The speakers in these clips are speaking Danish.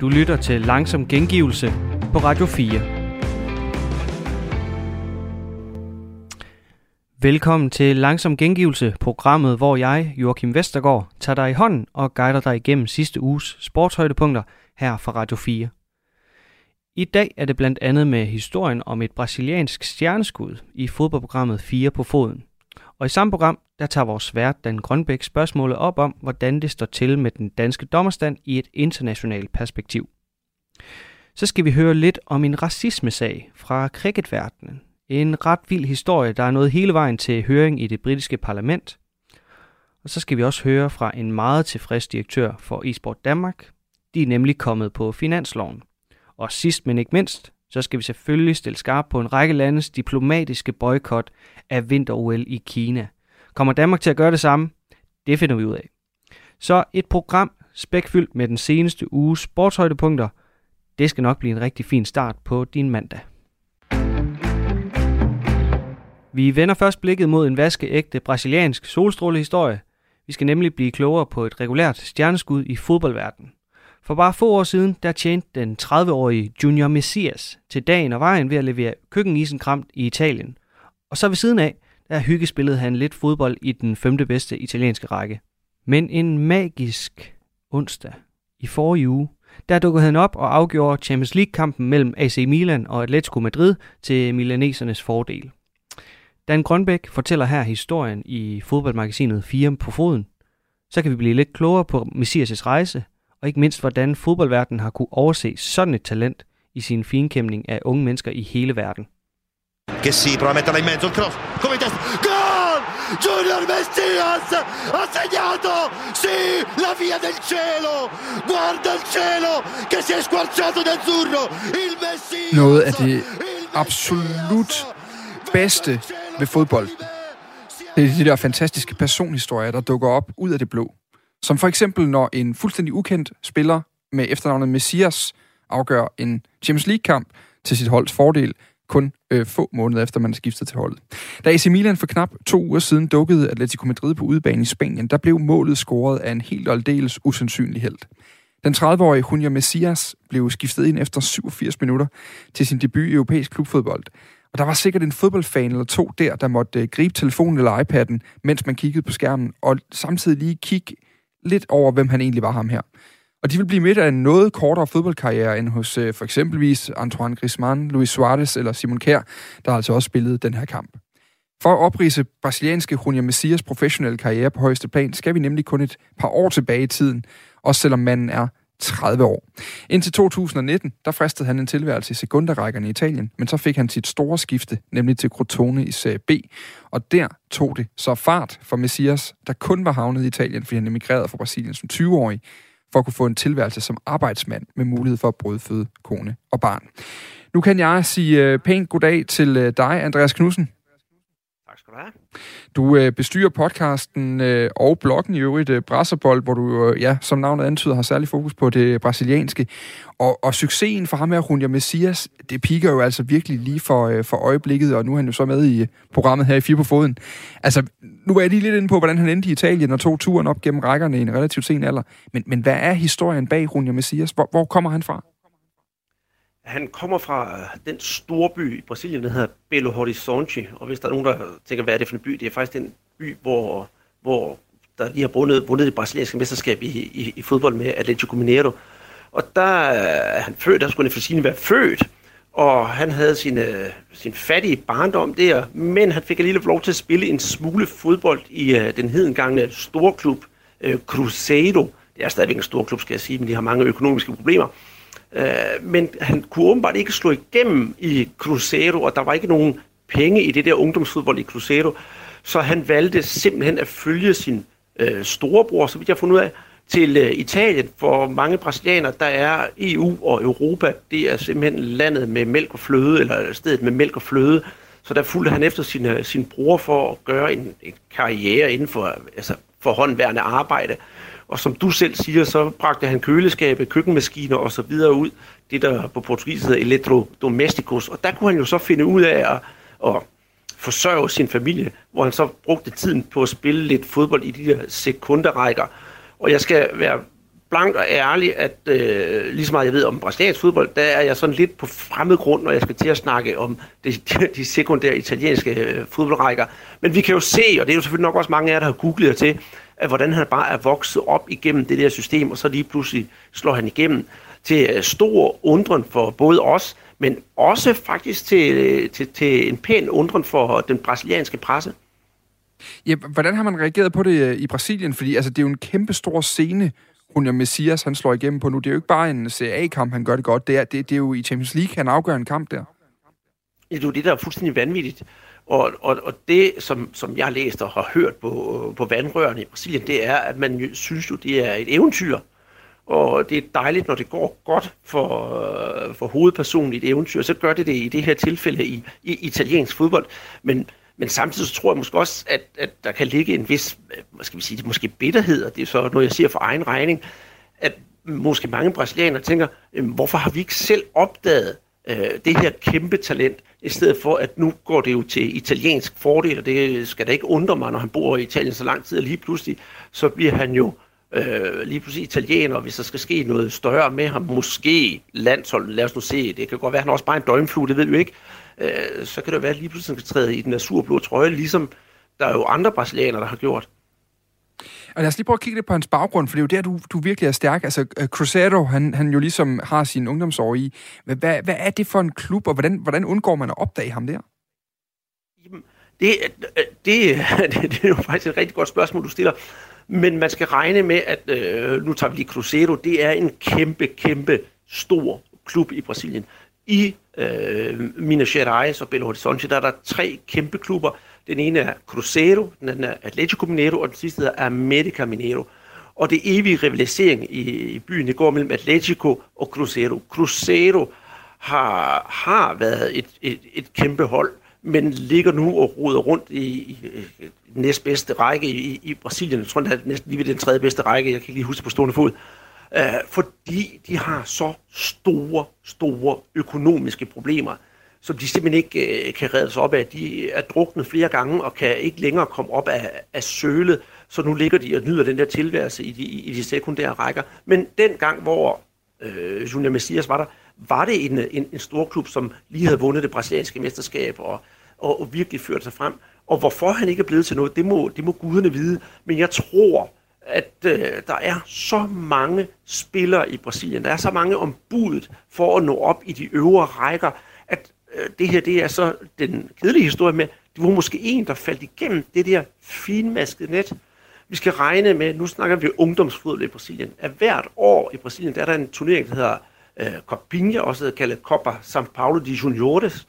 Du lytter til Langsom Gengivelse på Radio 4. Velkommen til Langsom Gengivelse, programmet, hvor jeg, Joachim Vestergaard, tager dig i hånden og guider dig igennem sidste uges sportshøjdepunkter her fra Radio 4. I dag er det blandt andet med historien om et brasiliansk stjerneskud i fodboldprogrammet 4 på foden. Og i samme program, der tager vores vært Dan Grønbæk spørgsmålet op om, hvordan det står til med den danske dommerstand i et internationalt perspektiv. Så skal vi høre lidt om en racismesag fra cricketverdenen. En ret vild historie, der er nået hele vejen til høring i det britiske parlament. Og så skal vi også høre fra en meget tilfreds direktør for eSport Danmark. De er nemlig kommet på finansloven. Og sidst men ikke mindst, så skal vi selvfølgelig stille skarp på en række landes diplomatiske boykot af vinter-OL i Kina. Kommer Danmark til at gøre det samme? Det finder vi ud af. Så et program spækfyldt med den seneste uges sportshøjdepunkter. Det skal nok blive en rigtig fin start på din mandag. Vi vender først blikket mod en vaskeægte brasiliansk solstrålehistorie. Vi skal nemlig blive klogere på et regulært stjerneskud i fodboldverdenen. For bare få år siden, der tjente den 30-årige Junior Messias til dagen og vejen ved at levere køkkenisenkram i Italien. Og så ved siden af, der hyggespillede han lidt fodbold i den femte bedste italienske række. Men en magisk onsdag i forrige uge, der dukkede han op og afgjorde Champions League-kampen mellem AC Milan og Atletico Madrid til milanesernes fordel. Dan Grønbæk fortæller her historien i fodboldmagasinet 4 på foden. Så kan vi blive lidt klogere på Messias' rejse, og ikke mindst hvordan fodboldverdenen har kunne overse sådan et talent i sin finkæmning af unge mennesker i hele verden. Che si prova a metterla in mezzo, il cross, come in testa, gol! Junior Messias ha segnato, sì, la via del cielo, guarda il cielo che si è squarciato d'azzurro, il Messias, Noget af det absolut bedste ved fodbold. Det er de der fantastiske personhistorier, der dukker op ud af det blå. Som for eksempel, når en fuldstændig ukendt spiller med efternavnet Messias afgør en Champions League-kamp til sit holds fordel, kun øh, få måneder efter man er skiftet til holdet. Da AC Milan for knap to uger siden dukkede Atletico Madrid på udebane i Spanien, der blev målet scoret af en helt og aldeles usandsynlig held. Den 30-årige Junior Messias blev skiftet ind efter 87 minutter til sin debut i europæisk klubfodbold. Og der var sikkert en fodboldfan eller to der, der måtte øh, gribe telefonen eller iPad'en, mens man kiggede på skærmen, og samtidig lige kigge lidt over, hvem han egentlig var ham her. Og de vil blive midt af en noget kortere fodboldkarriere end hos øh, for eksempelvis Antoine Griezmann, Luis Suarez eller Simon Kjær, der altså også spillede den her kamp. For at oprise brasilianske Junior Messias professionelle karriere på højeste plan, skal vi nemlig kun et par år tilbage i tiden, også selvom manden er 30 år. Indtil 2019, der fristede han en tilværelse i sekunderrækkerne i Italien, men så fik han sit store skifte, nemlig til Crotone i Serie B. Og der tog det så fart for Messias, der kun var havnet i Italien, fordi han emigrerede fra Brasilien som 20-årig, for at kunne få en tilværelse som arbejdsmand med mulighed for at brødføde kone og barn. Nu kan jeg sige øh, pænt goddag til øh, dig, Andreas Knudsen. Skal du have. Du øh, bestyrer podcasten øh, og bloggen i øvrigt, øh, Brasserbold, hvor du, øh, ja, som navnet antyder, har særlig fokus på det brasilianske. Og, og succesen for ham her, Junior Messias, det piker jo altså virkelig lige for, øh, for øjeblikket, og nu er han jo så med i øh, programmet her i Fire på Foden. Altså, nu er jeg lige lidt inde på, hvordan han endte i Italien og tog turen op gennem rækkerne i en relativt sen alder. Men, men hvad er historien bag Junior Messias? Hvor, hvor kommer han fra? Han kommer fra øh, den store by i Brasilien, der hedder Belo Horizonte. Og hvis der er nogen, der tænker, hvad er det for en by? Det er faktisk den by, hvor, hvor der lige har vundet, vundet det brasilianske mesterskab i, i, i fodbold med Atletico Mineiro. Og der er han født, der skulle han være født. Og han havde sin, øh, sin fattige barndom der, men han fik alligevel lov til at spille en smule fodbold i øh, den hedengangne storklub øh, Cruzeiro. Det er stadigvæk en stor klub, skal jeg sige, men de har mange økonomiske problemer. Øh, men han kunne åbenbart ikke slå igennem i Cruzeiro, og der var ikke nogen penge i det der ungdomsfodbold i Cruzeiro. Så han valgte simpelthen at følge sin øh, storebror, så vidt jeg har fundet ud af, til øh, Italien. For mange brasilianere, der er EU og Europa, det er simpelthen landet med mælk og fløde, eller stedet med mælk og fløde. Så der fulgte han efter sin, øh, sin bror for at gøre en, en karriere inden for, altså for håndværende arbejde. Og som du selv siger, så bragte han køleskabe, køkkenmaskiner og så videre ud. Det der på portugisisk hedder elektrodomesticus. Og der kunne han jo så finde ud af at, at forsørge sin familie, hvor han så brugte tiden på at spille lidt fodbold i de der sekunderrækker. Og jeg skal være blank og ærlig, at øh, lige så meget jeg ved om brasiliansk fodbold, der er jeg sådan lidt på fremmed grund, når jeg skal til at snakke om de, de, de sekundære italienske øh, fodboldrækker. Men vi kan jo se, og det er jo selvfølgelig nok også mange af jer, der har googlet til, at hvordan han bare er vokset op igennem det der system, og så lige pludselig slår han igennem til øh, stor undren for både os, men også faktisk til, øh, til, til en pæn undren for den brasilianske presse. Ja, hvordan har man reageret på det øh, i Brasilien? Fordi altså, det er jo en kæmpe stor scene, Junior Messias han slår igennem på nu. Det er jo ikke bare en CA-kamp, han gør det godt. Det er, det, det er jo i Champions League, han afgør en kamp der. Det er jo det, der er fuldstændig vanvittigt. Og, og, og det, som, som jeg har læst og har hørt på, på vandrørene i Brasilien, det er, at man jo, synes jo, det er et eventyr. Og det er dejligt, når det går godt for, for hovedpersonen i et eventyr. Så gør det det i det her tilfælde i, i italiensk fodbold. Men, men samtidig så tror jeg måske også, at, at der kan ligge en vis, hvad skal vi sige, måske bitterhed, og det er så noget, jeg siger for egen regning, at måske mange brasilianere tænker, hvorfor har vi ikke selv opdaget øh, det her kæmpe talent, i stedet for at nu går det jo til italiensk fordel, og det skal da ikke undre mig, når han bor i Italien så lang tid, og lige pludselig, så bliver han jo øh, lige pludselig italiener, og hvis der skal ske noget større med ham, måske landsholdet, lad os nu se, det kan godt være, at han også bare er en døgnflue, det ved vi ikke, øh, så kan det være, at lige pludselig skal træde i den azurblå trøje, ligesom der er jo andre brasilianere, der har gjort. Og lad os lige prøve at kigge lidt på hans baggrund, for det er jo der, du, du virkelig er stærk. Altså, øh, uh, Cruzeiro, han, han jo ligesom har sin ungdomsår i. Hvad, hvad, hvad er det for en klub, og hvordan, hvordan undgår man at opdage ham der? Jamen, det, øh, det, det, det er jo faktisk et rigtig godt spørgsmål, du stiller. Men man skal regne med, at øh, nu tager vi lige Cruzeiro, det er en kæmpe, kæmpe stor klub i Brasilien. I øh, Minas Gerais og Belo Horizonte, der er der tre kæmpe klubber. Den ene er Cruzeiro, den anden er Atletico Mineiro, og den sidste er America Mineiro. Og det evige rivalisering i, i byen, det går mellem Atletico og Cruzeiro. Cruzeiro har, har været et, et, et kæmpe hold, men ligger nu og roder rundt i, i, i næstbedste række i, i Brasilien. Jeg tror, det er næsten lige ved den tredje bedste række. Jeg kan ikke lige huske på stående fod. Uh, fordi de har så store, store økonomiske problemer, som de simpelthen ikke øh, kan reddes op af. De er druknet flere gange og kan ikke længere komme op af, af sølet, så nu ligger de og nyder den der tilværelse i de, i de sekundære rækker. Men den gang, hvor øh, Junior Messias var der, var det en, en, en stor klub, som lige havde vundet det brasilianske mesterskab og, og, og virkelig ført sig frem. Og hvorfor han ikke er blevet til noget, det må, det må guderne vide. Men jeg tror, at øh, der er så mange spillere i Brasilien, der er så mange ombudet for at nå op i de øvre rækker, at øh, det her det er så den kedelige historie med, det var måske en, der faldt igennem det der finmaskede net. Vi skal regne med, nu snakker vi ungdomsfodbold i Brasilien, at hvert år i Brasilien, der er der en turnering, der hedder øh, Copinha, også kaldet Copa São Paulo de Juniores,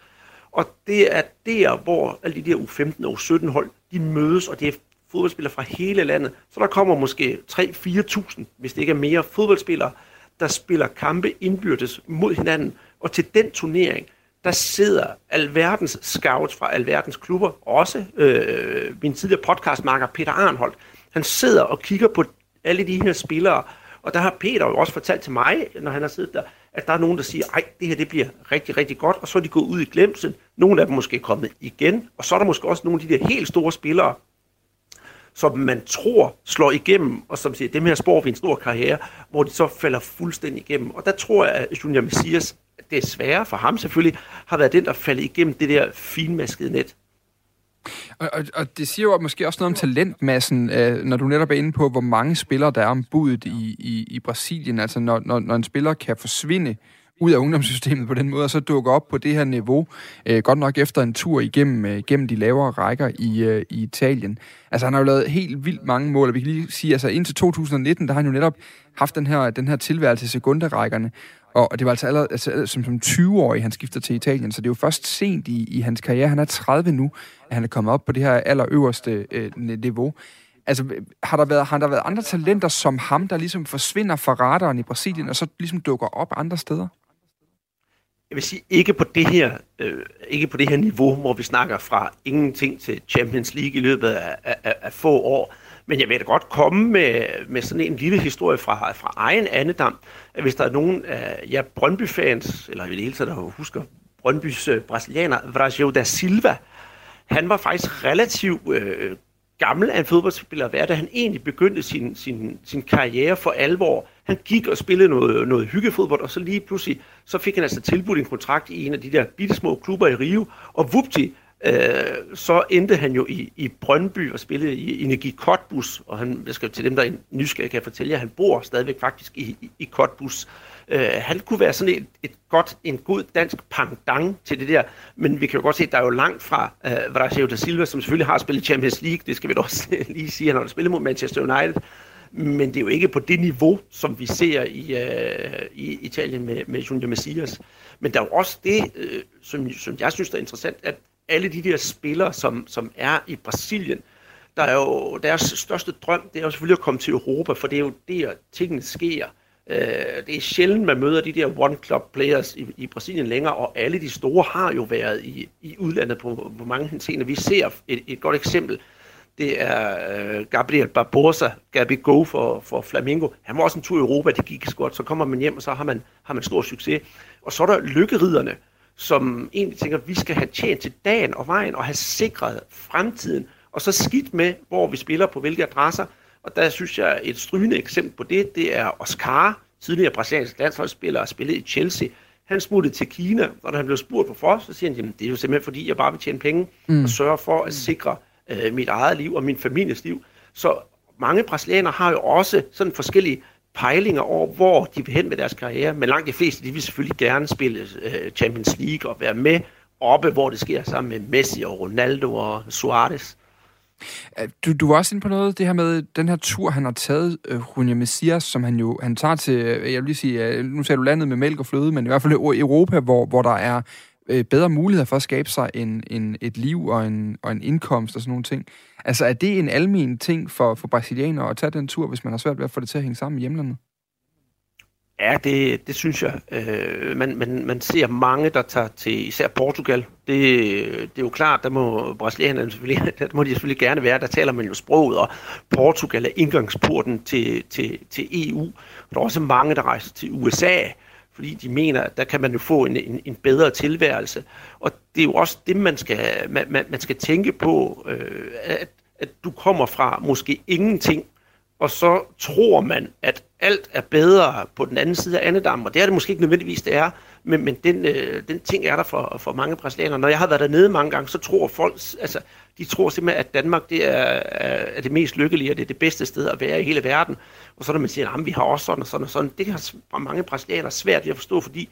og det er der, hvor alle de der U15 og U17 hold, de mødes, og det er fodboldspillere fra hele landet. Så der kommer måske 3-4.000, hvis det ikke er mere, fodboldspillere, der spiller kampe indbyrdes mod hinanden. Og til den turnering, der sidder alverdens scouts fra alverdens klubber, også øh, min tidligere podcastmarker Peter Arnholdt. Han sidder og kigger på alle de her spillere, og der har Peter jo også fortalt til mig, når han har siddet der, at der er nogen, der siger, ej, det her det bliver rigtig, rigtig godt, og så er de gået ud i glemsel. Nogle af dem måske er kommet igen, og så er der måske også nogle af de der helt store spillere, som man tror slår igennem, og som siger, dem her spår vi en stor karriere, hvor de så falder fuldstændig igennem. Og der tror jeg, at Junior Messias, det er sværere for ham selvfølgelig, har været den, der faldet igennem det der finmaskede net. Og, og, og det siger jo måske også noget om talentmassen, øh, når du netop er inde på, hvor mange spillere der er ombudet i, i, i Brasilien. Altså når, når, når en spiller kan forsvinde ud af ungdomssystemet på den måde, og så dukker op på det her niveau, øh, godt nok efter en tur igennem øh, gennem de lavere rækker i, øh, i Italien. Altså han har jo lavet helt vildt mange mål, og vi kan lige sige, altså indtil 2019, der har han jo netop haft den her, den her tilværelse i sekunderækkerne, og det var altså allerede altså, som, som 20-årig, han skifter til Italien, så det er jo først sent i, i hans karriere, han er 30 nu, at han er kommet op på det her allerøverste øh, niveau. Altså, har der, været, har der været andre talenter som ham, der ligesom forsvinder fra radaren i Brasilien, og så ligesom dukker op andre steder? Jeg vil sige, ikke på det her, øh, ikke på det her niveau, hvor vi snakker fra ingenting til Champions League i løbet af, af, af få år. Men jeg vil da godt komme med, med sådan en lille historie fra, fra egen andedam, at hvis der er nogen af jer Brøndby-fans, eller i det hele taget, der husker Brøndbys øh, brasilianer, Brasil da Silva, han var faktisk relativt øh, gammel en fodboldspiller at være, da han egentlig begyndte sin, sin, sin karriere for alvor. Han gik og spillede noget, noget hyggefodbold, og så lige pludselig, så fik han altså tilbudt en kontrakt i en af de der bittesmå klubber i Rio, og vupti, øh, så endte han jo i, i Brøndby og spillede i Energi Kotbus, og han, jeg skal til dem, der er nysgerrige, kan jeg fortælle jer, han bor stadigvæk faktisk i, i, i Kotbus. Øh, Øh, han kunne være sådan et, et godt, en god dansk pangdang til det der, men vi kan jo godt se, at der er jo langt fra øh, Brasil da Silva, som selvfølgelig har spillet Champions League, det skal vi da også lige sige, han har spillet mod Manchester United, men det er jo ikke på det niveau, som vi ser i, øh, i Italien med, med Junior Messias. Men der er jo også det, øh, som, som jeg synes er interessant, at alle de der spillere, som, som er i Brasilien, der er jo deres største drøm, det er jo selvfølgelig at komme til Europa, for det er jo der, tingene sker. Øh, det er sjældent, man møder de der one-club players i, i Brasilien længere, og alle de store har jo været i, i udlandet på, på mange henseender. Vi ser et, et godt eksempel, det er øh, Gabriel Barbosa, Gabi Go for, for Flamingo. Han var også en tur i Europa, det gik godt. Så kommer man hjem, og så har man, har man stor succes. Og så er der lykkeriderne, som egentlig tænker, at vi skal have tjent til dagen og vejen og have sikret fremtiden. Og så skidt med, hvor vi spiller på hvilke adresser. Og der synes jeg, et strygende eksempel på det, det er Oscar, tidligere brasiliansk landsholdsspiller, og spillet i Chelsea. Han smuttede til Kina, og da han blev spurgt hvorfor, så siger han, at det er jo simpelthen fordi, jeg bare vil tjene penge mm. og sørge for at sikre øh, mit eget liv og min families liv. Så mange brasilianere har jo også sådan forskellige pejlinger over, hvor de vil hen med deres karriere, men langt de fleste, de vil selvfølgelig gerne spille øh, Champions League og være med oppe, hvor det sker sammen med Messi og Ronaldo og Suarez. Øh, du, du var også inde på noget, det her med den her tur, han har taget, uh, Messias, som han jo han tager til, øh, jeg vil lige sige, nu sagde du landet med mælk og fløde, men i hvert fald Europa, hvor, hvor der er bedre muligheder for at skabe sig en, en, et liv og en, og en indkomst og sådan nogle ting. Altså er det en almen ting for, for brasilianere at tage den tur, hvis man har svært ved at få det til at hænge sammen i hjemlandet? Ja, det, det synes jeg. Øh, man, man, man ser mange, der tager til især Portugal. Det, det er jo klart, der må brasilianerne selvfølgelig, der må de selvfølgelig gerne være. Der taler man jo sproget, og Portugal er indgangsporten til, til, til EU. Der er også mange, der rejser til USA, fordi de mener, at der kan man jo få en, en, en bedre tilværelse. Og det er jo også det, man skal, man, man, man skal tænke på, øh, at, at du kommer fra måske ingenting, og så tror man, at alt er bedre på den anden side af andedammen, og det er det måske ikke nødvendigvis, det er, men, men den, øh, den ting er der for, for mange brasilianere. Når jeg har været dernede mange gange, så tror folk, altså, de tror simpelthen, at Danmark det er, er det mest lykkelige, og det er det bedste sted at være i hele verden. Og så når man siger, at vi har også sådan og sådan og sådan, det har mange brasilianere svært ved at forstå, fordi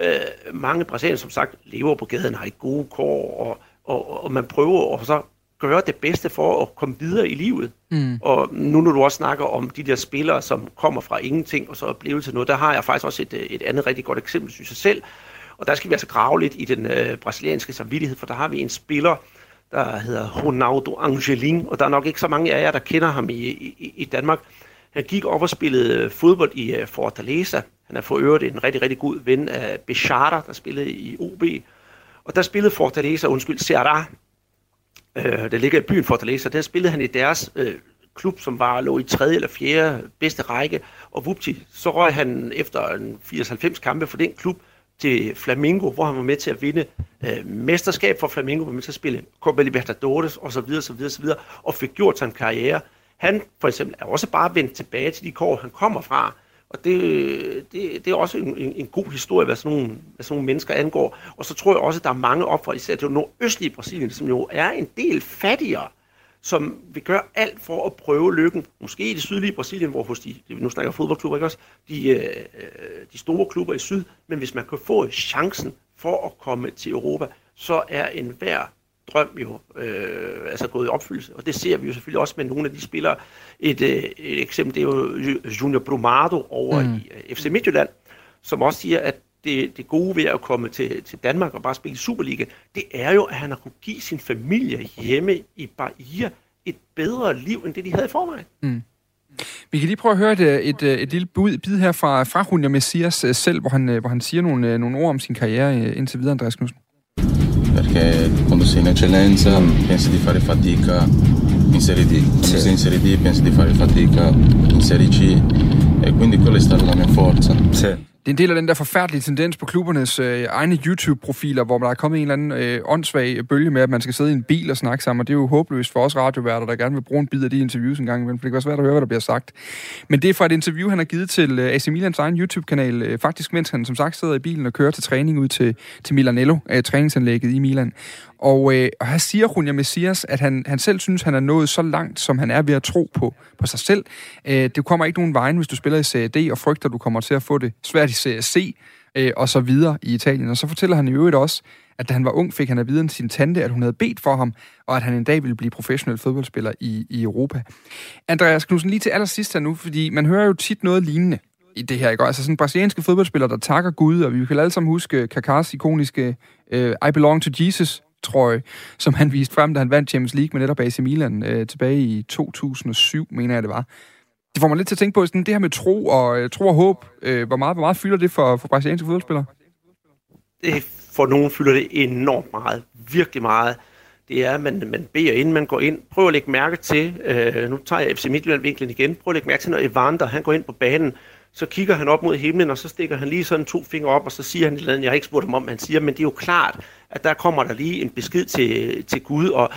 øh, mange brasilianere, som sagt, lever på gaden, har ikke gode kår, og, og, og man prøver og så gøre det bedste for at komme videre i livet. Mm. Og nu når du også snakker om de der spillere, som kommer fra ingenting og så er blevet til noget, der har jeg faktisk også et, et andet rigtig godt eksempel, synes jeg selv. Og der skal vi altså grave lidt i den øh, brasilianske samvittighed, for der har vi en spiller, der hedder Ronaldo Angelin, og der er nok ikke så mange af jer, der kender ham i, i, i Danmark. Han gik op og spillede fodbold i uh, Fortaleza. Han er for øvrigt en rigtig, rigtig god ven af Bechara, der spillede i OB. Og der spillede Fortaleza, undskyld, Ceará, øh, der ligger i byen Fortaleza, der spillede han i deres øh, klub, som var lå i tredje eller fjerde bedste række, og vupti, så røg han efter en 80-90 kampe for den klub til Flamengo, hvor han var med til at vinde øh, mesterskab for Flamengo, var med til at spille Copa Libertadores osv. så videre, og fik gjort sig en karriere. Han for eksempel er også bare vendt tilbage til de kår, han kommer fra, og det, det, det er også en, en, en god historie, hvad sådan, nogle, hvad sådan nogle mennesker angår. Og så tror jeg også, at der er mange op fra især det nordøstlige Brasilien, som jo er en del fattigere, som vil gøre alt for at prøve lykken. Måske i det sydlige Brasilien, hvor hos de, nu snakker fodboldklubber, ikke også, de, øh, øh, de store klubber i syd, men hvis man kan få chancen for at komme til Europa, så er enhver drøm jo øh, altså gået i opfyldelse. Og det ser vi jo selvfølgelig også med nogle af de spillere. Et, øh, et eksempel, det er jo Junior Brumado over mm. i øh, FC Midtjylland, som også siger, at det, det gode ved at komme til, til Danmark og bare spille Superliga, det er jo, at han har kunne give sin familie hjemme i Bahia et bedre liv, end det de havde i forvejen. Mm. Vi kan lige prøve at høre et, et, et, et lille bid her fra, fra Junior Messias øh, selv, hvor han, hvor han siger nogle, nogle ord om sin karriere indtil videre, Andreas Knudsen perché quando sei in eccellenza pensi di fare fatica in Serie D, quando sì. sei in Serie D pensi di fare fatica in Serie C e quindi quella è stata la mia forza. Sì. Det er en del af den der forfærdelige tendens på klubbernes øh, egne YouTube-profiler, hvor der er kommet en eller anden øh, åndssvag bølge med, at man skal sidde i en bil og snakke sammen, og det er jo håbløst for os radioværter, der gerne vil bruge en bid af de interviews en gang imellem, for det kan være svært at høre, hvad der bliver sagt. Men det er fra et interview, han har givet til øh, AC Milans egen YouTube-kanal, øh, faktisk mens han som sagt sidder i bilen og kører til træning ud til, til Milanello, øh, træningsanlægget i Milan. Og, øh, og her siger Runja Messias, at han, han selv synes, han er nået så langt, som han er ved at tro på, på sig selv. Øh, det kommer ikke nogen vejen, hvis du spiller i Serie D og frygter, at du kommer til at få det svært i Serie C øh, og så videre i Italien. Og så fortæller han i øvrigt også, at da han var ung, fik han at vide af sin tante, at hun havde bedt for ham, og at han en dag ville blive professionel fodboldspiller i, i Europa. Andreas Knudsen, lige til allersidst her nu, fordi man hører jo tit noget lignende i det her, ikke? Altså sådan brasilianske fodboldspillere, der takker Gud, og vi kan alle sammen huske Kakas ikoniske øh, I Belong to Jesus trøje, som han viste frem, da han vandt Champions League med netop AC Milan øh, tilbage i 2007, mener jeg det var. Det får mig lidt til at tænke på, sådan, det her med tro og, øh, tro og håb, øh, hvor, meget, hvor meget fylder det for, for brasilianske fodboldspillere? Det, for nogen fylder det enormt meget, virkelig meget. Det er, at man, man beder, inden man går ind. Prøv at lægge mærke til, øh, nu tager jeg FC Midtjylland-vinklen igen, prøv at lægge mærke til, når Evander han går ind på banen, så kigger han op mod himlen, og så stikker han lige sådan to fingre op, og så siger han et eller andet, jeg har ikke spurgt ham om, han siger, men det er jo klart, at der kommer der lige en besked til, til Gud, og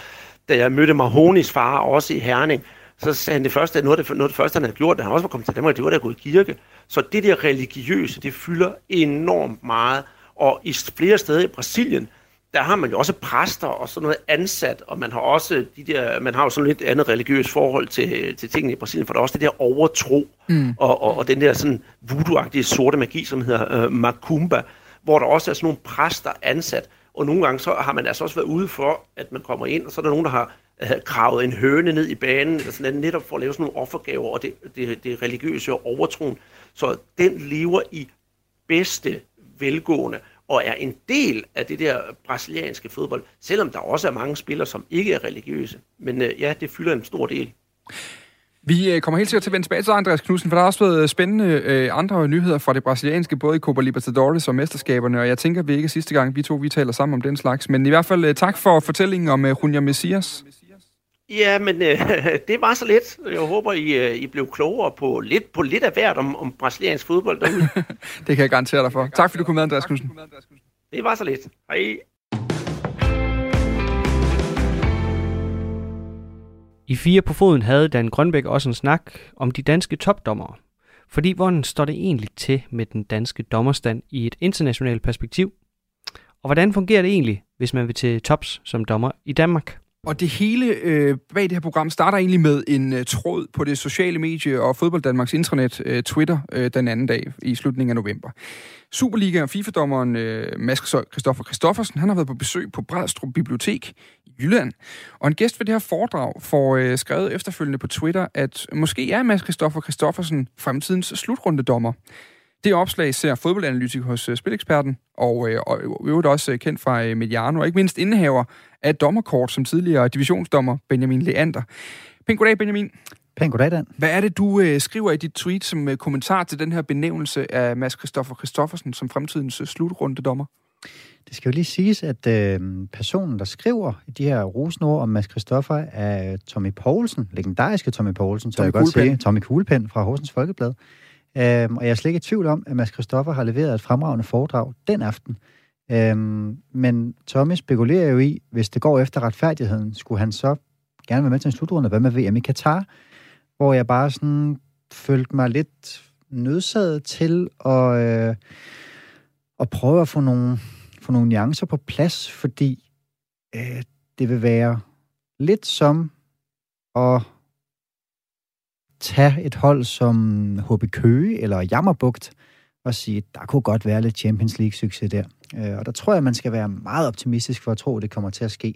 da jeg mødte Mahonis far også i Herning, så sagde han det første, noget af det, noget af det første, han havde gjort, da han også var kommet til Danmark, det var, at gå i kirke. Så det der religiøse, det fylder enormt meget. Og i flere steder i Brasilien, der har man jo også præster og sådan noget ansat, og man har også de der, man har jo sådan lidt andet religiøst forhold til, til tingene i Brasilien, for der er også det der overtro, mm. og, og, og den der sådan voodoo sorte magi, som hedder uh, macumba, hvor der også er sådan nogle præster ansat, og nogle gange så har man altså også været ude for, at man kommer ind, og så er der nogen, der har uh, gravet en høne ned i banen, eller sådan noget, netop for at lave sådan nogle offergaver, og det, det, det religiøse og overtroen. Så den lever i bedste velgående og er en del af det der brasilianske fodbold, selvom der også er mange spillere, som ikke er religiøse. Men øh, ja, det fylder en stor del. Vi øh, kommer helt sikkert til at vende tilbage til Andreas Knudsen, for der har også været øh, spændende øh, andre nyheder fra det brasilianske, både i Copa Libertadores og mesterskaberne, og jeg tænker, at vi ikke er sidste gang, vi to vi taler sammen om den slags. Men i hvert fald øh, tak for fortællingen om øh, Junja Messias. Ja, men øh, det var så lidt. Jeg håber, I, øh, I blev klogere på lidt, på lidt af hvert om, om brasiliansk fodbold derude. det kan jeg garantere dig for. Tak fordi du kom med, Andreas Knudsen. Det var så lidt. Hej. I fire på foden havde Dan Grønbæk også en snak om de danske topdommere. Fordi hvordan står det egentlig til med den danske dommerstand i et internationalt perspektiv? Og hvordan fungerer det egentlig, hvis man vil til tops som dommer i Danmark? Og det hele øh, bag det her program starter egentlig med en øh, tråd på det sociale medie og Fodbold Danmarks intranet, øh, Twitter, øh, den anden dag i slutningen af november. Superliga- og FIFA-dommeren øh, Mads Kristoffer Kristoffersen, han har været på besøg på Bredstrup Bibliotek i Jylland. Og en gæst ved det her foredrag får øh, skrevet efterfølgende på Twitter, at måske er Mads Kristoffer Kristoffersen fremtidens slutrundedommer. Det opslag ser fodboldanalytiker hos uh, Spileksperten, og, øh, og øvrigt også uh, kendt fra uh, Mediano, og ikke mindst indehaver af dommerkort som tidligere divisionsdommer Benjamin Leander. Pæn goddag, Benjamin. Pæn goddag, Dan. Hvad er det, du uh, skriver i dit tweet som kommentar til den her benævnelse af Mads Christoffer Christoffersen som fremtidens slutrunde dommer? Det skal jo lige siges, at øh, personen, der skriver de her rosenord om Mads Christoffer, er Tommy Poulsen, legendariske Tommy Poulsen, så jeg godt sige, Tommy Kuglepen fra Horsens Folkeblad. Øhm, og jeg er slet ikke i tvivl om, at Mads Christoffer har leveret et fremragende foredrag den aften. Øhm, men Tommy spekulerer jo i, hvis det går efter retfærdigheden, skulle han så gerne være med til en slutrunde? Hvad med VM i Katar? Hvor jeg bare sådan følte mig lidt nødsaget til at, øh, at prøve at få nogle, få nogle nuancer på plads, fordi øh, det vil være lidt som at tage et hold som HB Køge eller Jammerbugt og sige, der kunne godt være lidt Champions League-succes der. Øh, og der tror jeg, man skal være meget optimistisk for at tro, at det kommer til at ske.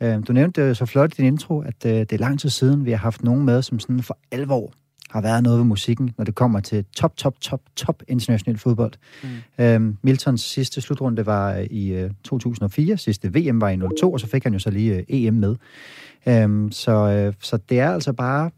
Øh, du nævnte så flot i din intro, at øh, det er lang tid siden, vi har haft nogen med, som sådan for alvor har været noget ved musikken, når det kommer til top, top, top, top international fodbold. Mm. Øhm, Miltons sidste slutrunde var i øh, 2004, sidste VM var i 02, og så fik han jo så lige øh, EM med. Øhm, så, øh, så det er altså bare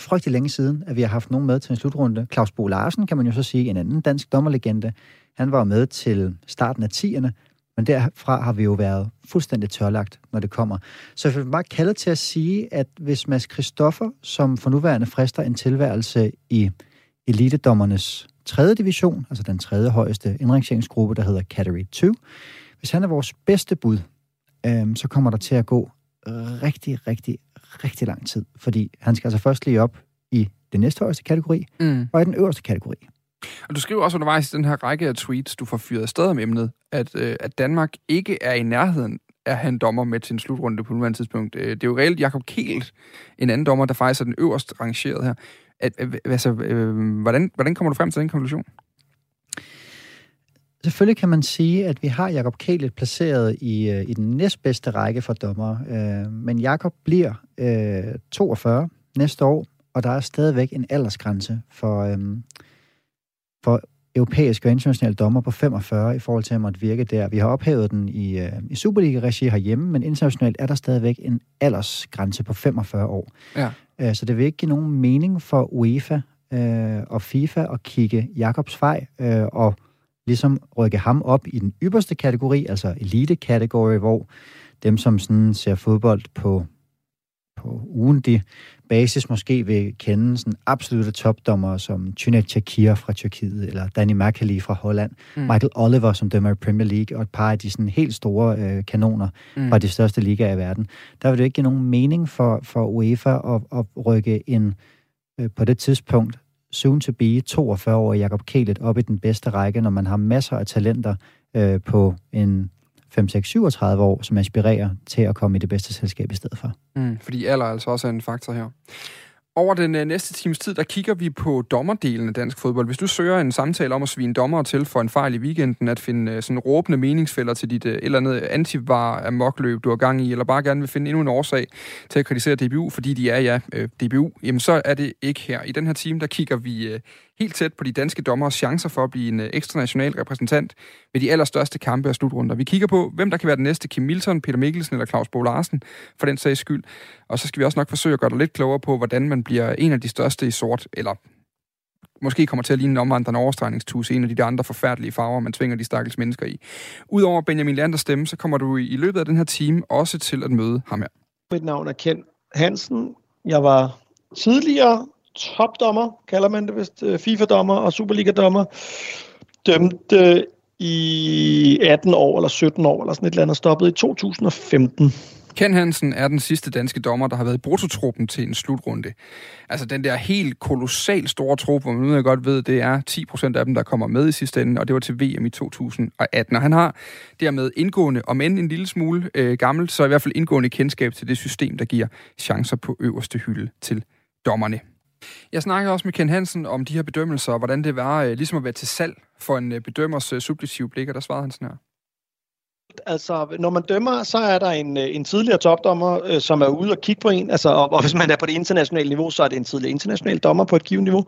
frygtelig længe siden, at vi har haft nogen med til en slutrunde. Claus Bo Larsen, kan man jo så sige, en anden dansk dommerlegende. Han var med til starten af 10'erne, men derfra har vi jo været fuldstændig tørlagt, når det kommer. Så jeg vil bare kalde til at sige, at hvis Mads Christoffer, som for nuværende frister en tilværelse i elitedommernes tredje division, altså den tredje højeste indrangeringsgruppe, der hedder Category 2. Hvis han er vores bedste bud, øh, så kommer der til at gå rigtig, rigtig, rigtig lang tid, fordi han skal altså først lige op i den næste højeste kategori, mm. og i den øverste kategori. Og du skriver også undervejs i den her række af tweets, du får fyret afsted om emnet, at, øh, at Danmark ikke er i nærheden af en dommer med til en slutrunde på nuværende tidspunkt. Øh, det er jo reelt Jakob Kelt, en anden dommer, der faktisk er den øverst rangeret her. At, altså, øh, hvordan, hvordan kommer du frem til den konklusion? Selvfølgelig kan man sige, at vi har Jakob Kælet placeret i, øh, i den næstbedste række for dommer. Øh, men Jakob bliver øh, 42 næste år, og der er stadigvæk en aldersgrænse for, øh, for europæiske og internationale dommer på 45 i forhold til at måtte virke der. Vi har ophævet den i, øh, i Superliga-regi herhjemme, men internationalt er der stadigvæk en aldersgrænse på 45 år. Ja. Øh, så det vil ikke give nogen mening for UEFA øh, og FIFA at kigge Jakobs vej øh, og ligesom rykke ham op i den ypperste kategori, altså elite-kategori, hvor dem, som sådan ser fodbold på, på ugentlig basis, måske vil kende sådan absolute topdommer som Cüneyt Çakir fra Tyrkiet, eller Danny McAlee fra Holland, mm. Michael Oliver, som dømmer i Premier League, og et par af de sådan helt store øh, kanoner mm. fra de største ligaer i verden. Der vil det ikke give nogen mening for, for UEFA at, at rykke en øh, på det tidspunkt soon to be 42 år Jakob Kælet op i den bedste række, når man har masser af talenter øh, på en 5-6-37 år, som aspirerer til at komme i det bedste selskab i stedet for. Mm, fordi alder altså også er en faktor her. Over den øh, næste times tid, der kigger vi på dommerdelen af dansk fodbold. Hvis du søger en samtale om at svine dommer til for en fejl i weekenden, at finde øh, sådan råbende meningsfælder til dit øh, eller andet antivar af mokløb, du har gang i, eller bare gerne vil finde endnu en årsag til at kritisere DBU, fordi de er ja øh, DBU, jamen så er det ikke her. I den her time, der kigger vi øh, helt tæt på de danske dommeres chancer for at blive en øh, ekstra national repræsentant ved de allerstørste kampe og slutrunder. Vi kigger på, hvem der kan være den næste Kim Milton, Peter Mikkelsen eller Claus Bo Larsen, for den sags skyld. Og så skal vi også nok forsøge at gøre dig lidt klogere på, hvordan man bliver en af de største i sort, eller måske kommer til at ligne en omvandrende overstregningstus, en af de andre forfærdelige farver, man tvinger de stakkels mennesker i. Udover Benjamin Landers stemme, så kommer du i løbet af den her time også til at møde ham her. Mit navn er Ken Hansen. Jeg var tidligere topdommer, kalder man det vist, øh, FIFA-dommer og Superliga-dommer. Dømte i 18 år eller 17 år eller sådan et eller andet, stoppet i 2015. Ken Hansen er den sidste danske dommer, der har været i brutotruppen til en slutrunde. Altså den der helt kolossal store trup, hvor man nu godt ved, det er 10% af dem, der kommer med i sidste ende, og det var til VM i 2018. Og han har dermed indgående, om end en lille smule øh, gammel, så i hvert fald indgående kendskab til det system, der giver chancer på øverste hylde til dommerne. Jeg snakkede også med Ken Hansen om de her bedømmelser, og hvordan det var øh, ligesom at være til salg for en øh, bedømmers øh, subjektive blik, og der svarede han sådan her. Altså, når man dømmer, så er der en, øh, en tidligere topdommer, øh, som er ude og kigge på en. Altså, og, og hvis man er på det internationale niveau, så er det en tidligere international dommer på et givet niveau,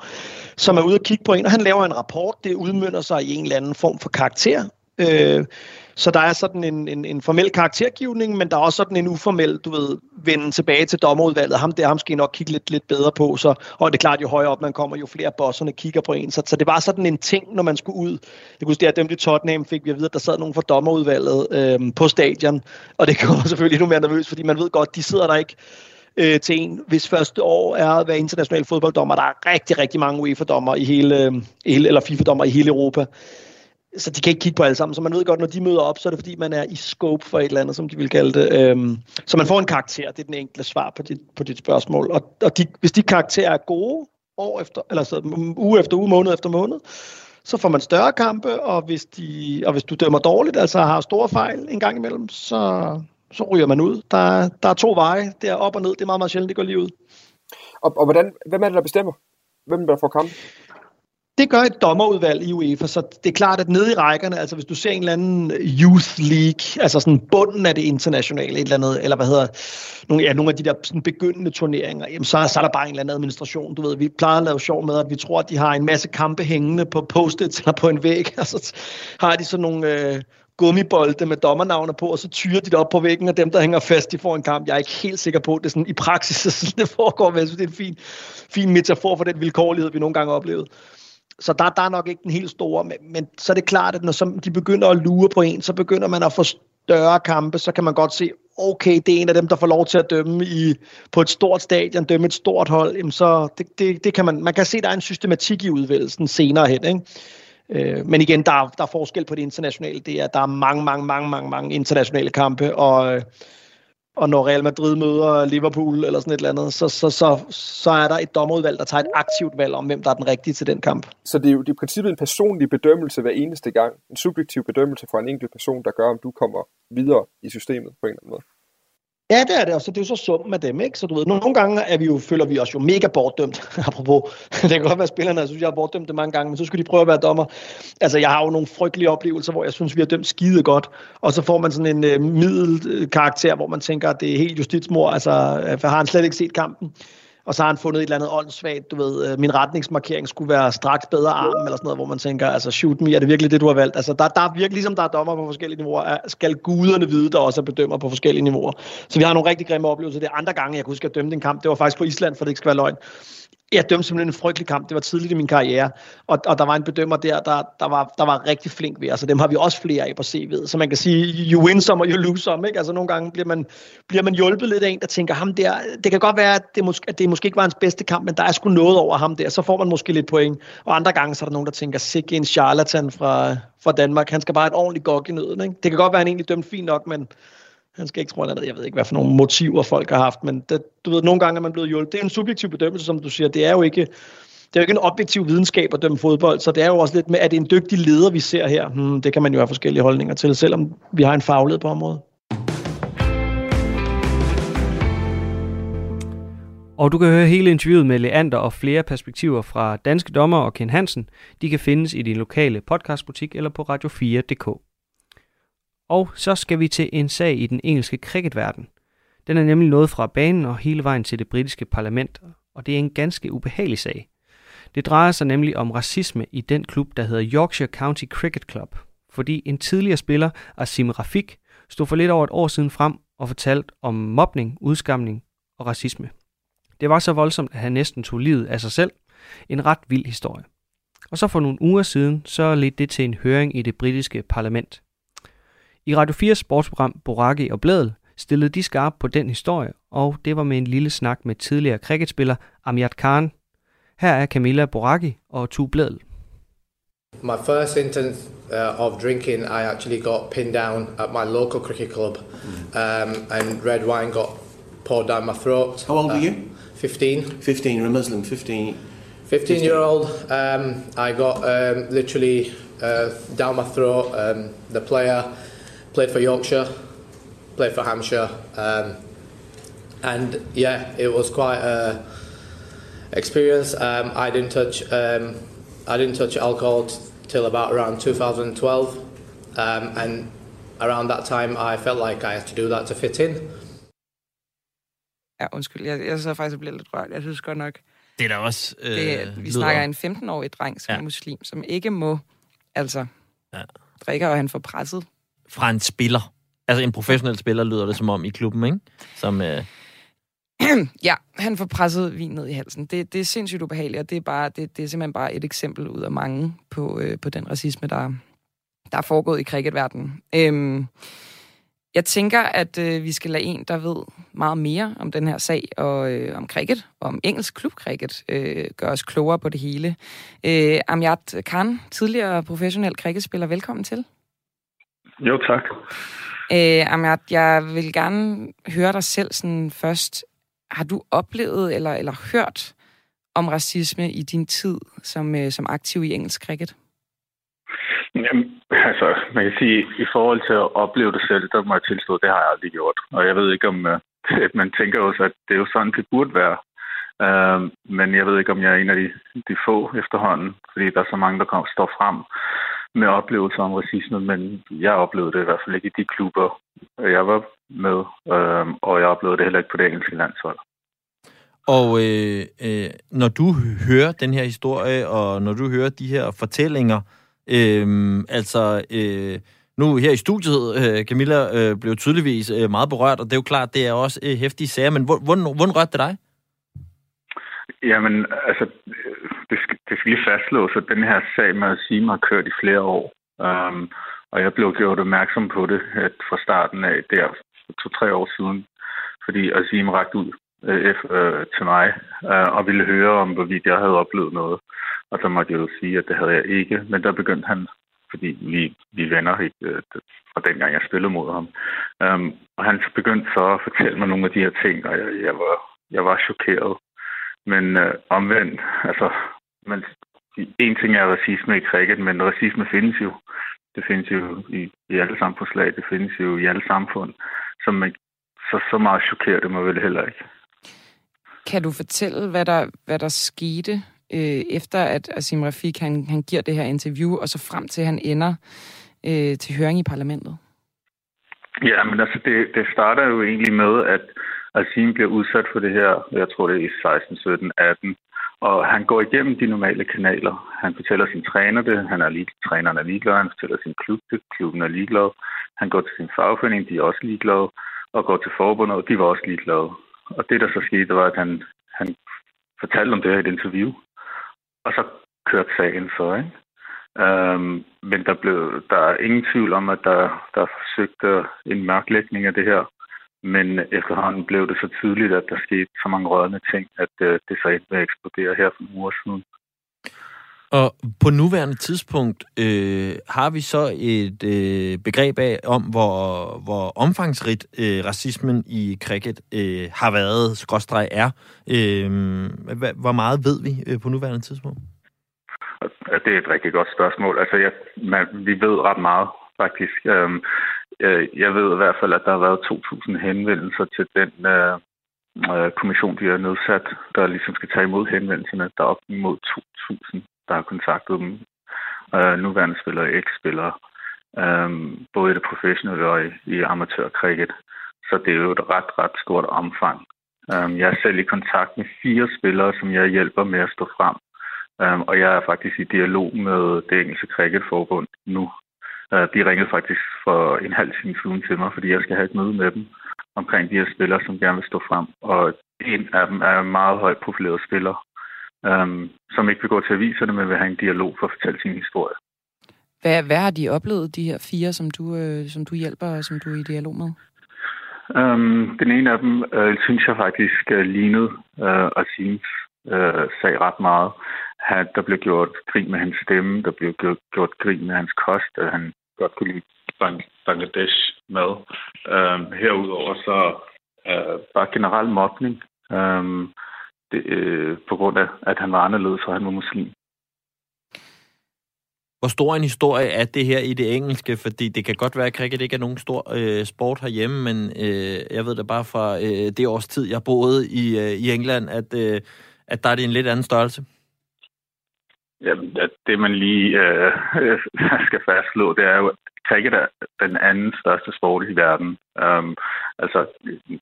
som er ude og kigge på en, og han laver en rapport. Det udmynder sig i en eller anden form for karakter. Øh, så der er sådan en, en, en formel karaktergivning, men der er også sådan en uformel, du ved, vende tilbage til dommerudvalget. Ham der, ham skal I nok kigge lidt, lidt bedre på. Så, og det er klart, jo højere op man kommer, jo flere bosserne kigger på en. Så, så det var sådan en ting, når man skulle ud. Jeg kunne huske, at dem i Tottenham fik vi at vide, at der sad nogen fra dommerudvalget øhm, på stadion. Og det gjorde selvfølgelig endnu mere nervøs, fordi man ved godt, de sidder der ikke øh, til en, hvis første år er at være international fodbolddommer. Der er rigtig, rigtig mange UEFA-dommer i hele, øh, hele eller FIFA-dommer i hele Europa så de kan ikke kigge på alle sammen. Så man ved godt, når de møder op, så er det fordi, man er i scope for et eller andet, som de vil kalde det. Øhm, så man får en karakter. Det er den enkle svar på dit, på dit spørgsmål. Og, og de, hvis de karakterer er gode, år efter, eller så, uge efter uge, måned efter måned, så får man større kampe, og hvis, de, og hvis du dømmer dårligt, altså har store fejl en gang imellem, så, så ryger man ud. Der, der er to veje. Det er op og ned. Det er meget, meget sjældent, det går lige ud. Og, og hvordan, hvem er det, der bestemmer? Hvem der får kamp? Det gør et dommerudvalg i UEFA, så det er klart, at nede i rækkerne, altså hvis du ser en eller anden youth league, altså sådan bunden af det internationale, et eller andet, eller hvad hedder, nogle, ja, nogle af de der sådan begyndende turneringer, jamen så, så er der bare en eller anden administration, du ved, vi plejer at lave sjov med, at vi tror, at de har en masse kampe hængende på post eller på en væg, altså har de sådan nogle... Øh, gummibolde med dommernavne på, og så tyrer de det op på væggen, og dem, der hænger fast, de får en kamp. Jeg er ikke helt sikker på, at det er sådan i praksis, så det foregår, men jeg synes, det er en fin, fin metafor for den vilkårlighed, vi nogle gange har oplevet så der, der er nok ikke den helt store, men, men så er det klart, at når så de begynder at lure på en, så begynder man at få større kampe, så kan man godt se, okay, det er en af dem, der får lov til at dømme i, på et stort stadion, dømme et stort hold, jamen så det, det, det kan man, man kan se, der er en systematik i udvælgelsen senere hen, ikke? Øh, men igen, der, der er forskel på det internationale. Det er, der er mange, mange, mange, mange, mange internationale kampe, og, øh, og når Real Madrid møder Liverpool eller sådan et eller andet, så, så, så, så er der et dommerudvalg, der tager et aktivt valg om, hvem der er den rigtige til den kamp. Så det er jo det er i princippet en personlig bedømmelse hver eneste gang. En subjektiv bedømmelse fra en enkelt person, der gør, om du kommer videre i systemet på en eller anden måde. Ja, det er det, og så det er jo så summen af dem, ikke? Så du ved, nogle gange er vi jo, føler vi os jo mega bortdømt, apropos. det kan godt være, spillerne jeg synes, jeg har bortdømt det mange gange, men så skulle de prøve at være dommer. Altså, jeg har jo nogle frygtelige oplevelser, hvor jeg synes, vi har dømt skide godt, og så får man sådan en øh, middelkarakter, hvor man tænker, at det er helt justitsmor, altså, for har han slet ikke set kampen og så har han fundet et eller andet åndssvagt, du ved, øh, min retningsmarkering skulle være straks bedre arm, eller sådan noget, hvor man tænker, altså shoot me, er det virkelig det, du har valgt? Altså der, der er virkelig, ligesom der er dommer på forskellige niveauer, skal guderne vide, der også er bedømmer på forskellige niveauer. Så vi har nogle rigtig grimme oplevelser. Det er andre gange, jeg kunne huske at dømme den kamp, det var faktisk på Island, for det ikke skal være løgn jeg dømte simpelthen en frygtelig kamp. Det var tidligt i min karriere. Og, og der var en bedømmer der, der, der, var, der var rigtig flink ved. Altså dem har vi også flere af på CV'et. Så man kan sige, you win some og you lose some. Ikke? Altså nogle gange bliver man, bliver man hjulpet lidt af en, der tænker, ham der, det kan godt være, at det, måske, at det måske ikke var hans bedste kamp, men der er sgu noget over ham der. Så får man måske lidt point. Og andre gange, så er der nogen, der tænker, sikke en charlatan fra, fra Danmark. Han skal bare have et ordentligt gok i nøden. Ikke? Det kan godt være, at han egentlig dømt fint nok, men han skal ikke tro andet. Jeg ved ikke, hvad for nogle motiver folk har haft, men det, du ved, nogle gange er man blevet hjulpet. Det er en subjektiv bedømmelse, som du siger. Det er jo ikke, det er jo ikke en objektiv videnskab at dømme fodbold, så det er jo også lidt med, at det en dygtig leder, vi ser her. Hmm, det kan man jo have forskellige holdninger til, selvom vi har en faglighed på området. Og du kan høre hele interviewet med Leander og flere perspektiver fra Danske Dommer og Ken Hansen. De kan findes i din lokale podcastbutik eller på radio4.dk. Og så skal vi til en sag i den engelske cricketverden. Den er nemlig nået fra banen og hele vejen til det britiske parlament, og det er en ganske ubehagelig sag. Det drejer sig nemlig om racisme i den klub, der hedder Yorkshire County Cricket Club, fordi en tidligere spiller, Asim Rafik, stod for lidt over et år siden frem og fortalte om mobning, udskamning og racisme. Det var så voldsomt, at han næsten tog livet af sig selv. En ret vild historie. Og så for nogle uger siden, så ledte det til en høring i det britiske parlament. I Radio 4 sportsprogram Boraki og Bladel stillede de skarp på den historie, og det var med en lille snak med tidligere cricketspiller Amjad Khan. Her er Camilla Boraki og Tu Bladel. My first instance uh, of drinking, I actually got pinned down at my local cricket club, um, and red wine got poured down my throat. How old were Uh, you? 15. 15, you're a Muslim, 15. 15 year old, um, I got um, literally uh, down my throat. Um, the player played for Yorkshire, played for Hampshire, um, and yeah, it was quite a experience. Um, I didn't touch um, I didn't touch alcohol t- till about around 2012, um, and around that time I felt like I had to do that to fit in. Ja, undskyld, jeg, jeg så faktisk og bliver lidt rørt. Jeg synes godt nok, Det er da også... Øh, det, vi lyder- snakker en 15-årig dreng, som Ja. ja. er muslim, som ikke må, altså, Ja. ja. drikke, og han får presset. Fra en spiller. Altså en professionel spiller lyder det som om i klubben, ikke? Som, øh, ja, han får presset vin ned i halsen. Det, det er sindssygt ubehageligt, og det er, bare, det, det er simpelthen bare et eksempel ud af mange på, øh, på den racisme, der, der er foregået i cricketverdenen. Øhm, jeg tænker, at øh, vi skal lade en, der ved meget mere om den her sag, og øh, om cricket, og om engelsk klubcricket, øh, gøre os klogere på det hele. Øh, Amjad Khan, tidligere professionel cricketspiller, velkommen til. Jo, tak. Øh, Amjad, jeg vil gerne høre dig selv sådan først. Har du oplevet eller, eller hørt om racisme i din tid som, øh, som aktiv i engelsk cricket? Jamen, altså, man kan sige, i forhold til at opleve det selv, der må jeg tilstå, det har jeg aldrig gjort. Og jeg ved ikke, om uh, man tænker også, at det er jo sådan, det burde være. Uh, men jeg ved ikke, om jeg er en af de, de få efterhånden, fordi der er så mange, der kommer, står frem med oplevelser om racisme, men jeg oplevede det i hvert fald ikke i de klubber, jeg var med, øh, og jeg oplevede det heller ikke på det engelske landshold. Og øh, øh, når du hører den her historie, og når du hører de her fortællinger, øh, altså øh, nu her i studiet, øh, Camilla øh, blev tydeligvis øh, meget berørt, og det er jo klart, det er også øh, hæftige sager, men hvor, hvordan, hvordan rørte det dig? Jamen, altså, det skal, det skal lige fastslås, at den her sag med Asim har kørt i flere år. Um, Og jeg blev gjort opmærksom på det at fra starten af der to-tre år siden, fordi Azim rakte ud øh, øh, til mig øh, og ville høre om, hvorvidt jeg havde oplevet noget. Og så måtte jeg jo sige, at det havde jeg ikke. Men der begyndte han, fordi vi, vi venner ikke, øh, fra dengang jeg spillede mod ham. Um, og han begyndte så at fortælle mig nogle af de her ting, og jeg, jeg, var, jeg var chokeret. Men øh, omvendt, altså, man, en ting er racisme i cricket, men racisme findes jo. Det findes jo i, i alle samfundslag, det findes jo i alle samfund. Så, man, så, så meget chokerer det mig vel heller ikke. Kan du fortælle, hvad der, hvad der skete øh, efter, at Asim Rafik han, han giver det her interview, og så frem til, at han ender øh, til høring i parlamentet? Ja, men altså, det, det starter jo egentlig med, at Asim bliver udsat for det her, jeg tror det er i 16, 17, 18, og han går igennem de normale kanaler. Han fortæller sin træner det, han er lige, træneren er ligeglad, han fortæller sin klub det, klubben er ligeglad. Han går til sin fagforening, de er også ligeglade, og går til forbundet, og de var også ligeglade. Og det, der så skete, var, at han, han fortalte om det her i et interview, og så kørte sagen så, ikke? Øhm, men der, blev, der er ingen tvivl om, at der, der forsøgte en mørklægning af det her. Men efterhånden blev det så tydeligt, at der skete så mange rørende ting, at uh, det så endte med at eksplodere her for nogle siden. Og på nuværende tidspunkt øh, har vi så et øh, begreb af, om hvor, hvor omfangsrigt øh, racismen i cricket øh, har været, skråstreg er. Øh, hvor meget ved vi øh, på nuværende tidspunkt? Det er et rigtig godt spørgsmål. Altså, jeg, man, vi ved ret meget, faktisk. Øhm, øh, Øh, jeg ved i hvert fald, at der har været 2.000 henvendelser til den øh, øh, kommission, de har nedsat, der ligesom skal tage imod henvendelserne. Der er op imod 2.000 der har kontaktet dem. Øh, nuværende spillere og eks-spillere. Øh, både i det professionelle og i, i amatørkricket. Så det er jo et ret, ret stort omfang. Øh, jeg er selv i kontakt med fire spillere, som jeg hjælper med at stå frem. Øh, og jeg er faktisk i dialog med det engelske cricketforbund nu. Øh, de ringede faktisk for en halv time siden til mig, fordi jeg skal have et møde med dem omkring de her spillere, som gerne vil stå frem. Og en af dem er en meget højt profileret spiller, øhm, som ikke vil gå til aviserne, men vil have en dialog for at fortælle sin historie. Hvad, hvad har de oplevet, de her fire, som du, øh, som du hjælper og som du er i dialog med? Um, den ene af dem øh, synes jeg faktisk uh, lignede uh, Asims uh, sag ret meget. Han, der blev gjort grin med hans stemme, der blev gjort, gjort grin med hans kost, at han godt kunne lide Bang, Bangladesh mad. Um, herudover så øh, bare generelt mobning. Um, det, øh, på grund af, at han var anderledes, og han var muslim. Hvor stor en historie er det her i det engelske? Fordi det kan godt være, at cricket ikke er nogen stor øh, sport herhjemme, men øh, jeg ved det bare fra øh, det års tid, jeg boede i, øh, i England, at, øh, at der er det en lidt anden størrelse. Jamen, det man lige øh, skal fastslå, det er jo, at cricket er den anden største sport i verden. Um, altså,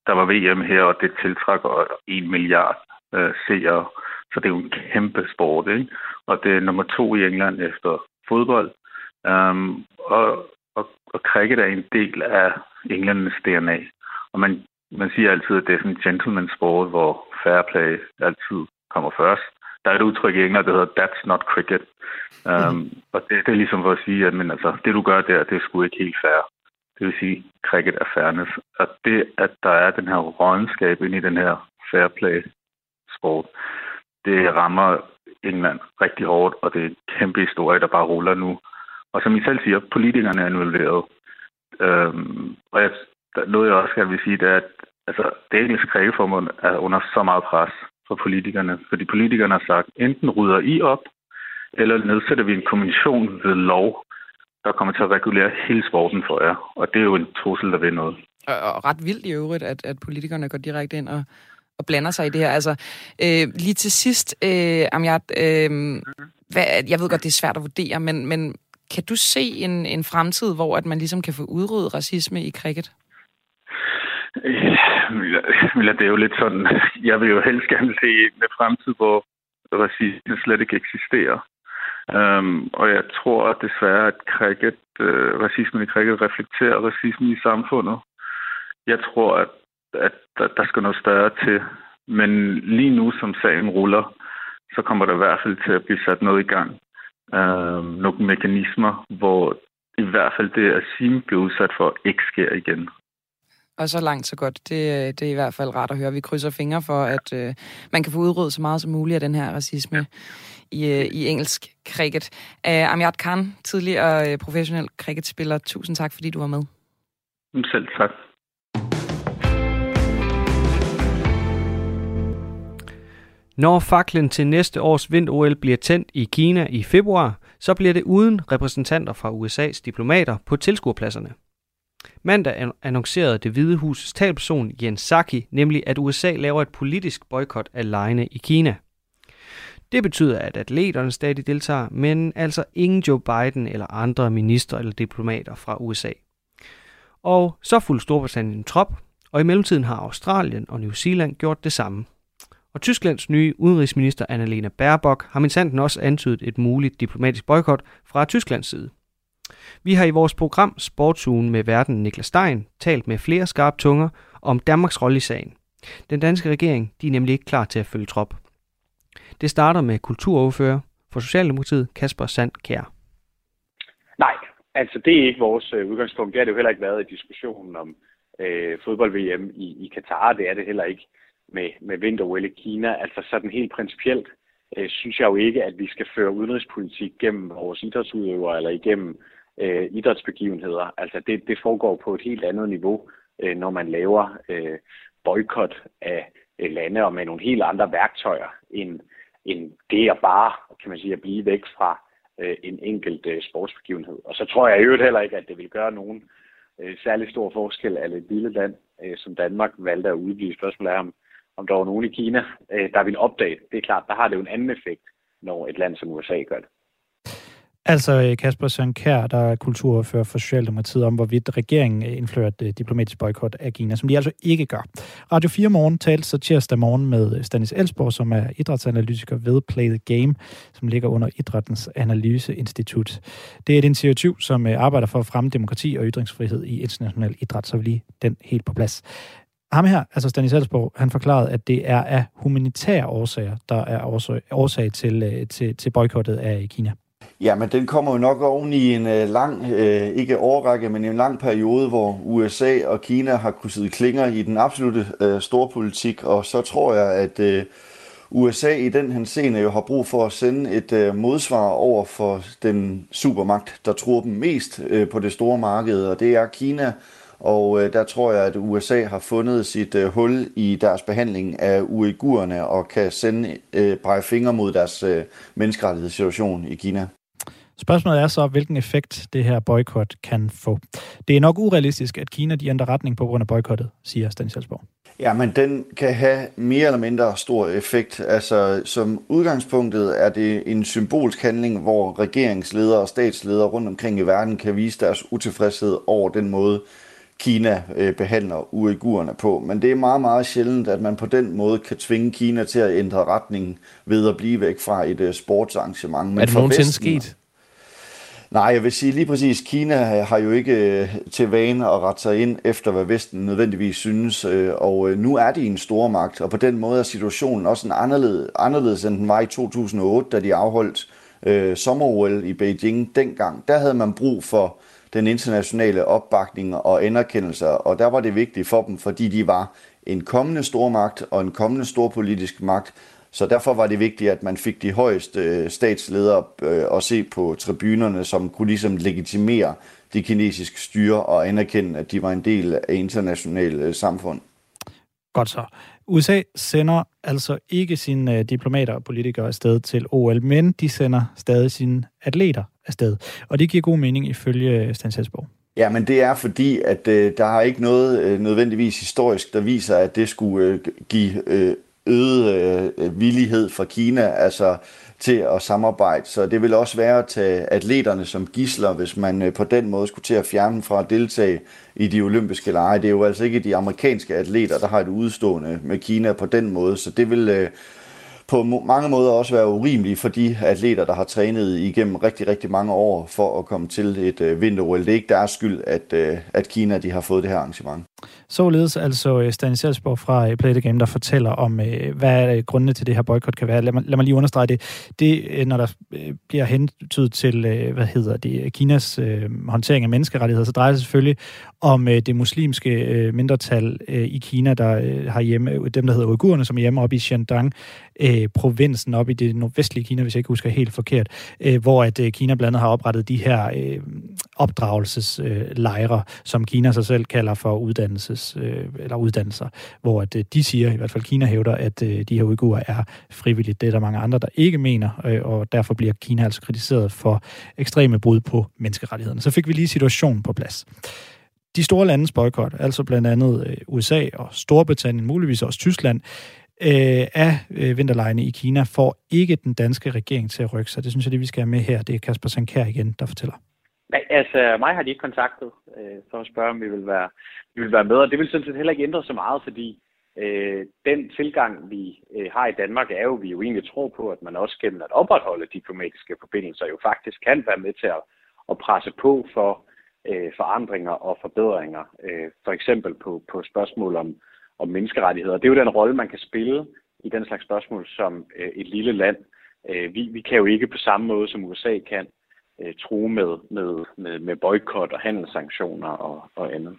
der var VM her, og det tiltrækker 1 milliard øh, seere. Så det er jo en kæmpe sport, ikke? Og det er nummer to i England efter fodbold. Um, og, og, og cricket er en del af Englands DNA. Og man, man siger altid, at det er sådan en gentleman sport, hvor fair play altid kommer først. Der er et udtryk i England, der hedder That's not cricket. Um, mm. Og det, det er ligesom for at sige, at men, altså, det du gør der, det er sgu ikke helt fair. Det vil sige, cricket er fairness. Og det, at der er den her rådenskab ind i den her fair play sport. Det rammer England rigtig hårdt, og det er en kæmpe historie, der bare ruller nu. Og som I selv siger, politikerne er involveret. Øhm, og jeg, noget jeg også gerne vil sige, det er, at altså, det engelske krigforbund er under så meget pres for politikerne. Fordi politikerne har sagt, enten rydder I op, eller nedsætter vi en kommission ved lov, der kommer til at regulere hele sporten for jer. Og det er jo en trussel, der vil noget. Og, og ret vildt i øvrigt, at, at politikerne går direkte ind og, og blander sig i det her. Altså, øh, lige til sidst, øh, Amjad, øh, hvad, jeg ved godt, det er svært at vurdere, men, men kan du se en, en fremtid, hvor at man ligesom kan få udryddet racisme i cricket? Øh, ja, det er jo lidt sådan, jeg vil jo helst gerne se en fremtid, hvor racisme slet ikke eksisterer. Um, og jeg tror at desværre, at cricket, uh, racismen i cricket reflekterer racismen i samfundet. Jeg tror, at at der, der skal noget større til. Men lige nu, som sagen ruller, så kommer der i hvert fald til at blive sat noget i gang. Øh, nogle mekanismer, hvor i hvert fald det, at Sim bliver udsat for, ikke sker igen. Og så langt, så godt. Det, det er i hvert fald rart at høre. Vi krydser fingre for, at øh, man kan få udryddet så meget som muligt af den her racisme i, øh, i engelsk cricket. Uh, Amjad Khan, tidligere øh, professionel cricketspiller, tusind tak, fordi du var med. Selv tak. Når faklen til næste års vinter-OL bliver tændt i Kina i februar, så bliver det uden repræsentanter fra USA's diplomater på tilskuerpladserne. Mandag annoncerede det hvide husets talperson Jens Saki nemlig, at USA laver et politisk boykot af lejene i Kina. Det betyder, at atleterne stadig deltager, men altså ingen Joe Biden eller andre minister eller diplomater fra USA. Og så fulgte Storbritannien trop, og i mellemtiden har Australien og New Zealand gjort det samme. Og Tysklands nye udenrigsminister Annalena Baerbock har minsanten også antydet et muligt diplomatisk boykot fra Tysklands side. Vi har i vores program Sportsugen med verden Niklas Stein talt med flere skarpe tunger om Danmarks rolle i sagen. Den danske regering de er nemlig ikke klar til at følge trop. Det starter med kulturoverfører for Socialdemokratiet Kasper Sand Kær. Nej, altså det er ikke vores øh, udgangspunkt. Det har det jo heller ikke været i diskussionen om øh, fodbold-VM i, i Katar. Det er det heller ikke med, med vinter i Kina. Altså sådan helt principielt øh, synes jeg jo ikke, at vi skal føre udenrigspolitik gennem vores idrætsudøvere eller igennem øh, Øh, idrætsbegivenheder. Altså det, det foregår på et helt andet niveau, øh, når man laver øh, boykot af øh, lande og med nogle helt andre værktøjer end, end det at bare, kan man sige, at blive væk fra øh, en enkelt øh, sportsbegivenhed. Og så tror jeg i øvrigt heller ikke, at det vil gøre nogen øh, særlig stor forskel, at et lille land øh, som Danmark valgte at udgive Spørgsmålet af, om, om der var nogen i Kina, øh, der vil opdage det. Det er klart, der har det jo en anden effekt, når et land som USA gør det. Altså øh, Kasper Kasper Sønkær, der er kulturfører for Socialdemokratiet, om hvorvidt regeringen øh, indfører et øh, diplomatisk boykot af Kina, som de altså ikke gør. Radio 4 Morgen talte så tirsdag morgen med Stanis Elsborg, som er idrætsanalytiker ved Play the Game, som ligger under Idrættens Analyseinstitut. Det er et initiativ, som arbejder for at fremme demokrati og ytringsfrihed i international idræt, så vi lige den helt på plads. Ham her, altså Stanis Elsborg, han forklarede, at det er af humanitære årsager, der er årsag, årsag til, til, til boykottet af Kina. Ja, men den kommer jo nok oven i en øh, lang, øh, ikke overrække, men en lang periode, hvor USA og Kina har kunnet sidde klinger i den absolute øh, store politik, og så tror jeg, at øh, USA i den henseende jo har brug for at sende et øh, modsvar over for den supermagt, der tror dem mest øh, på det store marked, og det er Kina. Og øh, der tror jeg, at USA har fundet sit øh, hul i deres behandling af uigurerne og kan sende øh, pege fingre mod deres øh, menneskerettighedssituation i Kina. Spørgsmålet er så, hvilken effekt det her boykot kan få. Det er nok urealistisk, at Kina de ændrer retning på grund af boykottet, siger Stanislavsborg. Ja, men den kan have mere eller mindre stor effekt. Altså, som udgangspunktet er det en symbolsk handling, hvor regeringsledere og statsledere rundt omkring i verden kan vise deres utilfredshed over den måde, Kina øh, behandler uigurerne på. Men det er meget, meget sjældent, at man på den måde kan tvinge Kina til at ændre retning ved at blive væk fra et uh, sportsarrangement. Men er det nogensinde sket? Nej, jeg vil sige lige præcis, Kina har jo ikke øh, til vane at rette sig ind efter, hvad Vesten nødvendigvis synes, øh, og øh, nu er de en stor magt, og på den måde er situationen også en anderledes, anderledes end den var i 2008, da de afholdt øh, sommer i Beijing dengang. Der havde man brug for den internationale opbakning og anerkendelse, og der var det vigtigt for dem, fordi de var en kommende stormagt og en kommende storpolitisk magt, så derfor var det vigtigt, at man fik de højeste øh, statsledere øh, at se på tribunerne, som kunne ligesom legitimere det kinesiske styre og anerkende, at de var en del af internationale øh, samfund. Godt så. USA sender altså ikke sine diplomater og politikere afsted til OL, men de sender stadig sine atleter afsted. Og det giver god mening ifølge Stan Selsborg. Ja, men det er fordi, at øh, der er ikke noget øh, nødvendigvis historisk, der viser, at det skulle øh, give øh, øget øh, villighed fra Kina altså til at samarbejde. Så det vil også være at tage atleterne som gisler, hvis man øh, på den måde skulle til at fjerne dem fra at deltage i de olympiske lege. Det er jo altså ikke de amerikanske atleter, der har et udstående med Kina på den måde, så det vil øh, på mange måder også være urimeligt for de atleter, der har trænet igennem rigtig, rigtig mange år for at komme til et øh, vinter -OL. Det er ikke deres skyld, at, øh, at Kina de har fået det her arrangement. Således altså øh, Stanley Stanis fra øh, Play the Game, der fortæller om, øh, hvad grundene til det her boykot kan være. Lad mig, lad mig lige understrege det. Det, når der bliver hentydet til, hvad hedder det, Kinas øh, håndtering af menneskerettigheder, så drejer det selvfølgelig om øh, det muslimske øh, mindretal øh, i Kina, der øh, har hjemme, dem der hedder uigurerne, som er hjemme oppe i Xinjiang, øh, provinsen oppe i det nordvestlige Kina, hvis jeg ikke husker helt forkert, øh, hvor at øh, Kina blandt andet har oprettet de her øh, opdragelseslejre, øh, som Kina sig selv kalder for uddannelses, øh, eller uddannelser, hvor at, øh, de siger, i hvert fald Kina hævder, at øh, de her uigurer er frivilligt. Det er der mange andre, der ikke mener, øh, og derfor bliver Kina altså kritiseret for ekstreme brud på menneskerettighederne. Så fik vi lige situationen på plads. De store landes boykot, altså blandt andet øh, USA og Storbritannien, muligvis også Tyskland, øh, af øh, vinterlejene i Kina får ikke den danske regering til at rykke sig. Det synes jeg, det vi skal have med her. Det er Kasper Sankær igen, der fortæller. Nej, altså mig har de ikke kontaktet øh, for at spørge, om vi vil være, vi vil være med, og det vil sådan set heller ikke ændre så meget, fordi øh, den tilgang, vi øh, har i Danmark, er jo, vi jo egentlig tror på, at man også gennem at opretholde diplomatiske forbindelser jo faktisk kan være med til at, at presse på for øh, forandringer og forbedringer, øh, for eksempel på, på spørgsmål om, om menneskerettigheder. Det er jo den rolle, man kan spille i den slags spørgsmål som øh, et lille land. Øh, vi, vi kan jo ikke på samme måde, som USA kan, øh, true med, med, med, med boykot og handelssanktioner og, og andet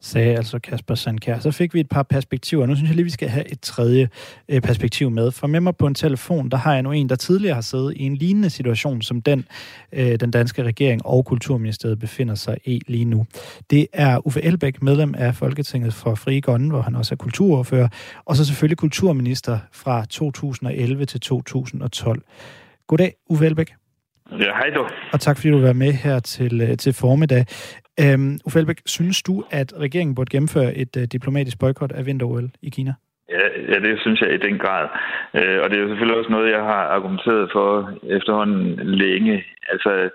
sagde altså Kasper Sandkær. Så fik vi et par perspektiver. Nu synes jeg lige, vi skal have et tredje øh, perspektiv med. For med mig på en telefon, der har jeg nu en, der tidligere har siddet i en lignende situation, som den, øh, den danske regering og Kulturministeriet befinder sig i lige nu. Det er Uffe Elbæk, medlem af Folketinget for Frie Grønne, hvor han også er kulturordfører, og så selvfølgelig kulturminister fra 2011 til 2012. Goddag, Uffe Elbæk. Ja, hej du. Og tak fordi du var med her til, øh, til formiddag. Øhm, Uffe Elbæk, synes du, at regeringen burde gennemføre et uh, diplomatisk boykot af vinter i Kina? Ja, ja, det synes jeg i den grad. Øh, og det er jo selvfølgelig også noget, jeg har argumenteret for efterhånden længe. Altså,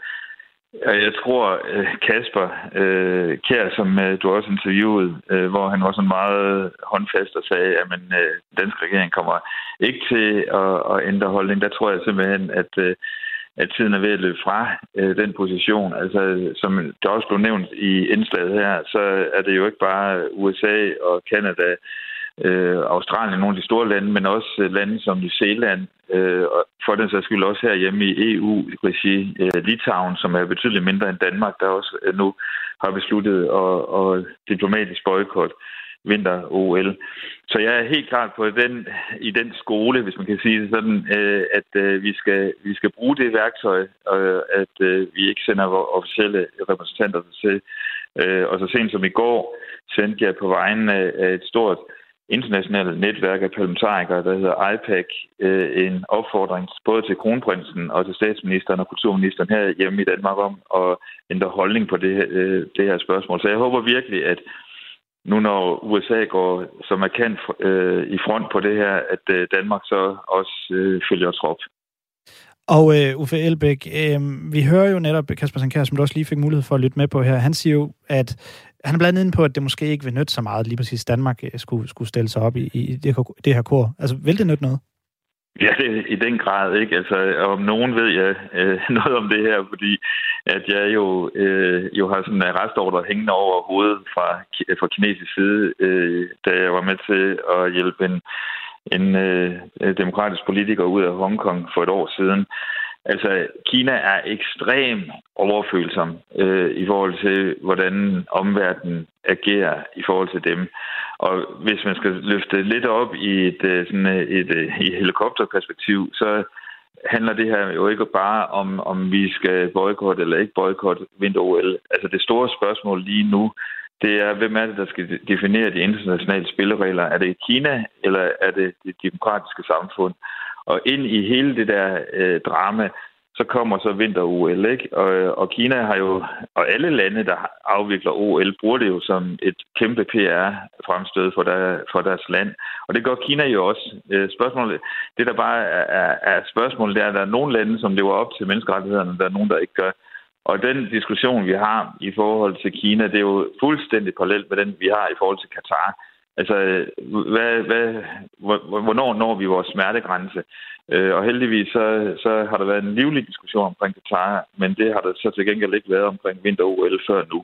jeg tror, øh, Kasper øh, Kjær, som øh, du også interviewede, øh, hvor han var sådan meget håndfast og sagde, at man, øh, den danske regering kommer ikke til at, at ændre holdning. Der tror jeg simpelthen, at øh, at tiden er ved at løbe fra øh, den position. Altså, som der også blev nævnt i indslaget her, så er det jo ikke bare USA og Kanada, øh, Australien, nogle af de store lande, men også lande som New Zealand, øh, og for den sags skyld også herhjemme i EU-regi, øh, Litauen, som er betydeligt mindre end Danmark, der også øh, nu har besluttet at, at diplomatisk boykotte. Øh, vinter-OL. Så jeg er helt klart på den, i den skole, hvis man kan sige det sådan, øh, at øh, vi, skal, vi skal bruge det værktøj, og at øh, vi ikke sender vores officielle repræsentanter til. Øh, og så sent som i går sendte jeg på vejen af et stort internationalt netværk af parlamentarikere, der hedder IPAC, øh, en opfordring både til kronprinsen og til statsministeren og kulturministeren her hjemme i Danmark om at ændre holdning på det, det her spørgsmål. Så jeg håber virkelig, at nu når USA går så markant øh, i front på det her, at øh, Danmark så også øh, følger trop. Og øh, Uffe Elbæk, øh, vi hører jo netop Kasper Sankær, som du også lige fik mulighed for at lytte med på her. Han siger jo, at han er blandt andet på, at det måske ikke vil nytte så meget, lige præcis Danmark øh, skulle, skulle stille sig op i, i det, det her kor. Altså, vil det nytte noget? Ja, det, i den grad, ikke? Altså, om nogen ved jeg øh, noget om det her, fordi at jeg jo, øh, jo har sådan en arrestordre hængende over hovedet fra, fra kinesisk side, øh, da jeg var med til at hjælpe en, en øh, demokratisk politiker ud af Hongkong for et år siden. Altså, Kina er ekstrem overfølsom øh, i forhold til, hvordan omverdenen agerer i forhold til dem. Og hvis man skal løfte lidt op i et, øh, sådan øh, et, øh, et, et helikopterperspektiv, så handler det her jo ikke bare om, om vi skal boykotte eller ikke boykotte vinter-OL. Altså det store spørgsmål lige nu, det er, hvem er det, der skal definere de internationale spilleregler? Er det Kina, eller er det det demokratiske samfund? Og ind i hele det der øh, drama, så kommer så vinter-OL, ikke? Og, og Kina har jo, og alle lande, der afvikler OL, bruger det jo som et kæmpe PR-fremstød for, der, for deres land. Og det gør Kina jo også. Øh, spørgsmålet, det der bare er, er, er spørgsmålet, det er, at der er nogle lande, som lever op til menneskerettighederne, der er nogen, der ikke gør. Og den diskussion, vi har i forhold til Kina, det er jo fuldstændig parallelt med den, vi har i forhold til Katar. Altså, hvad, hvad, hvornår når vi vores smertegrænse? Øh, og heldigvis så, så har der været en livlig diskussion omkring Qatar, men det har der så til gengæld ikke været omkring vinter-OL før nu.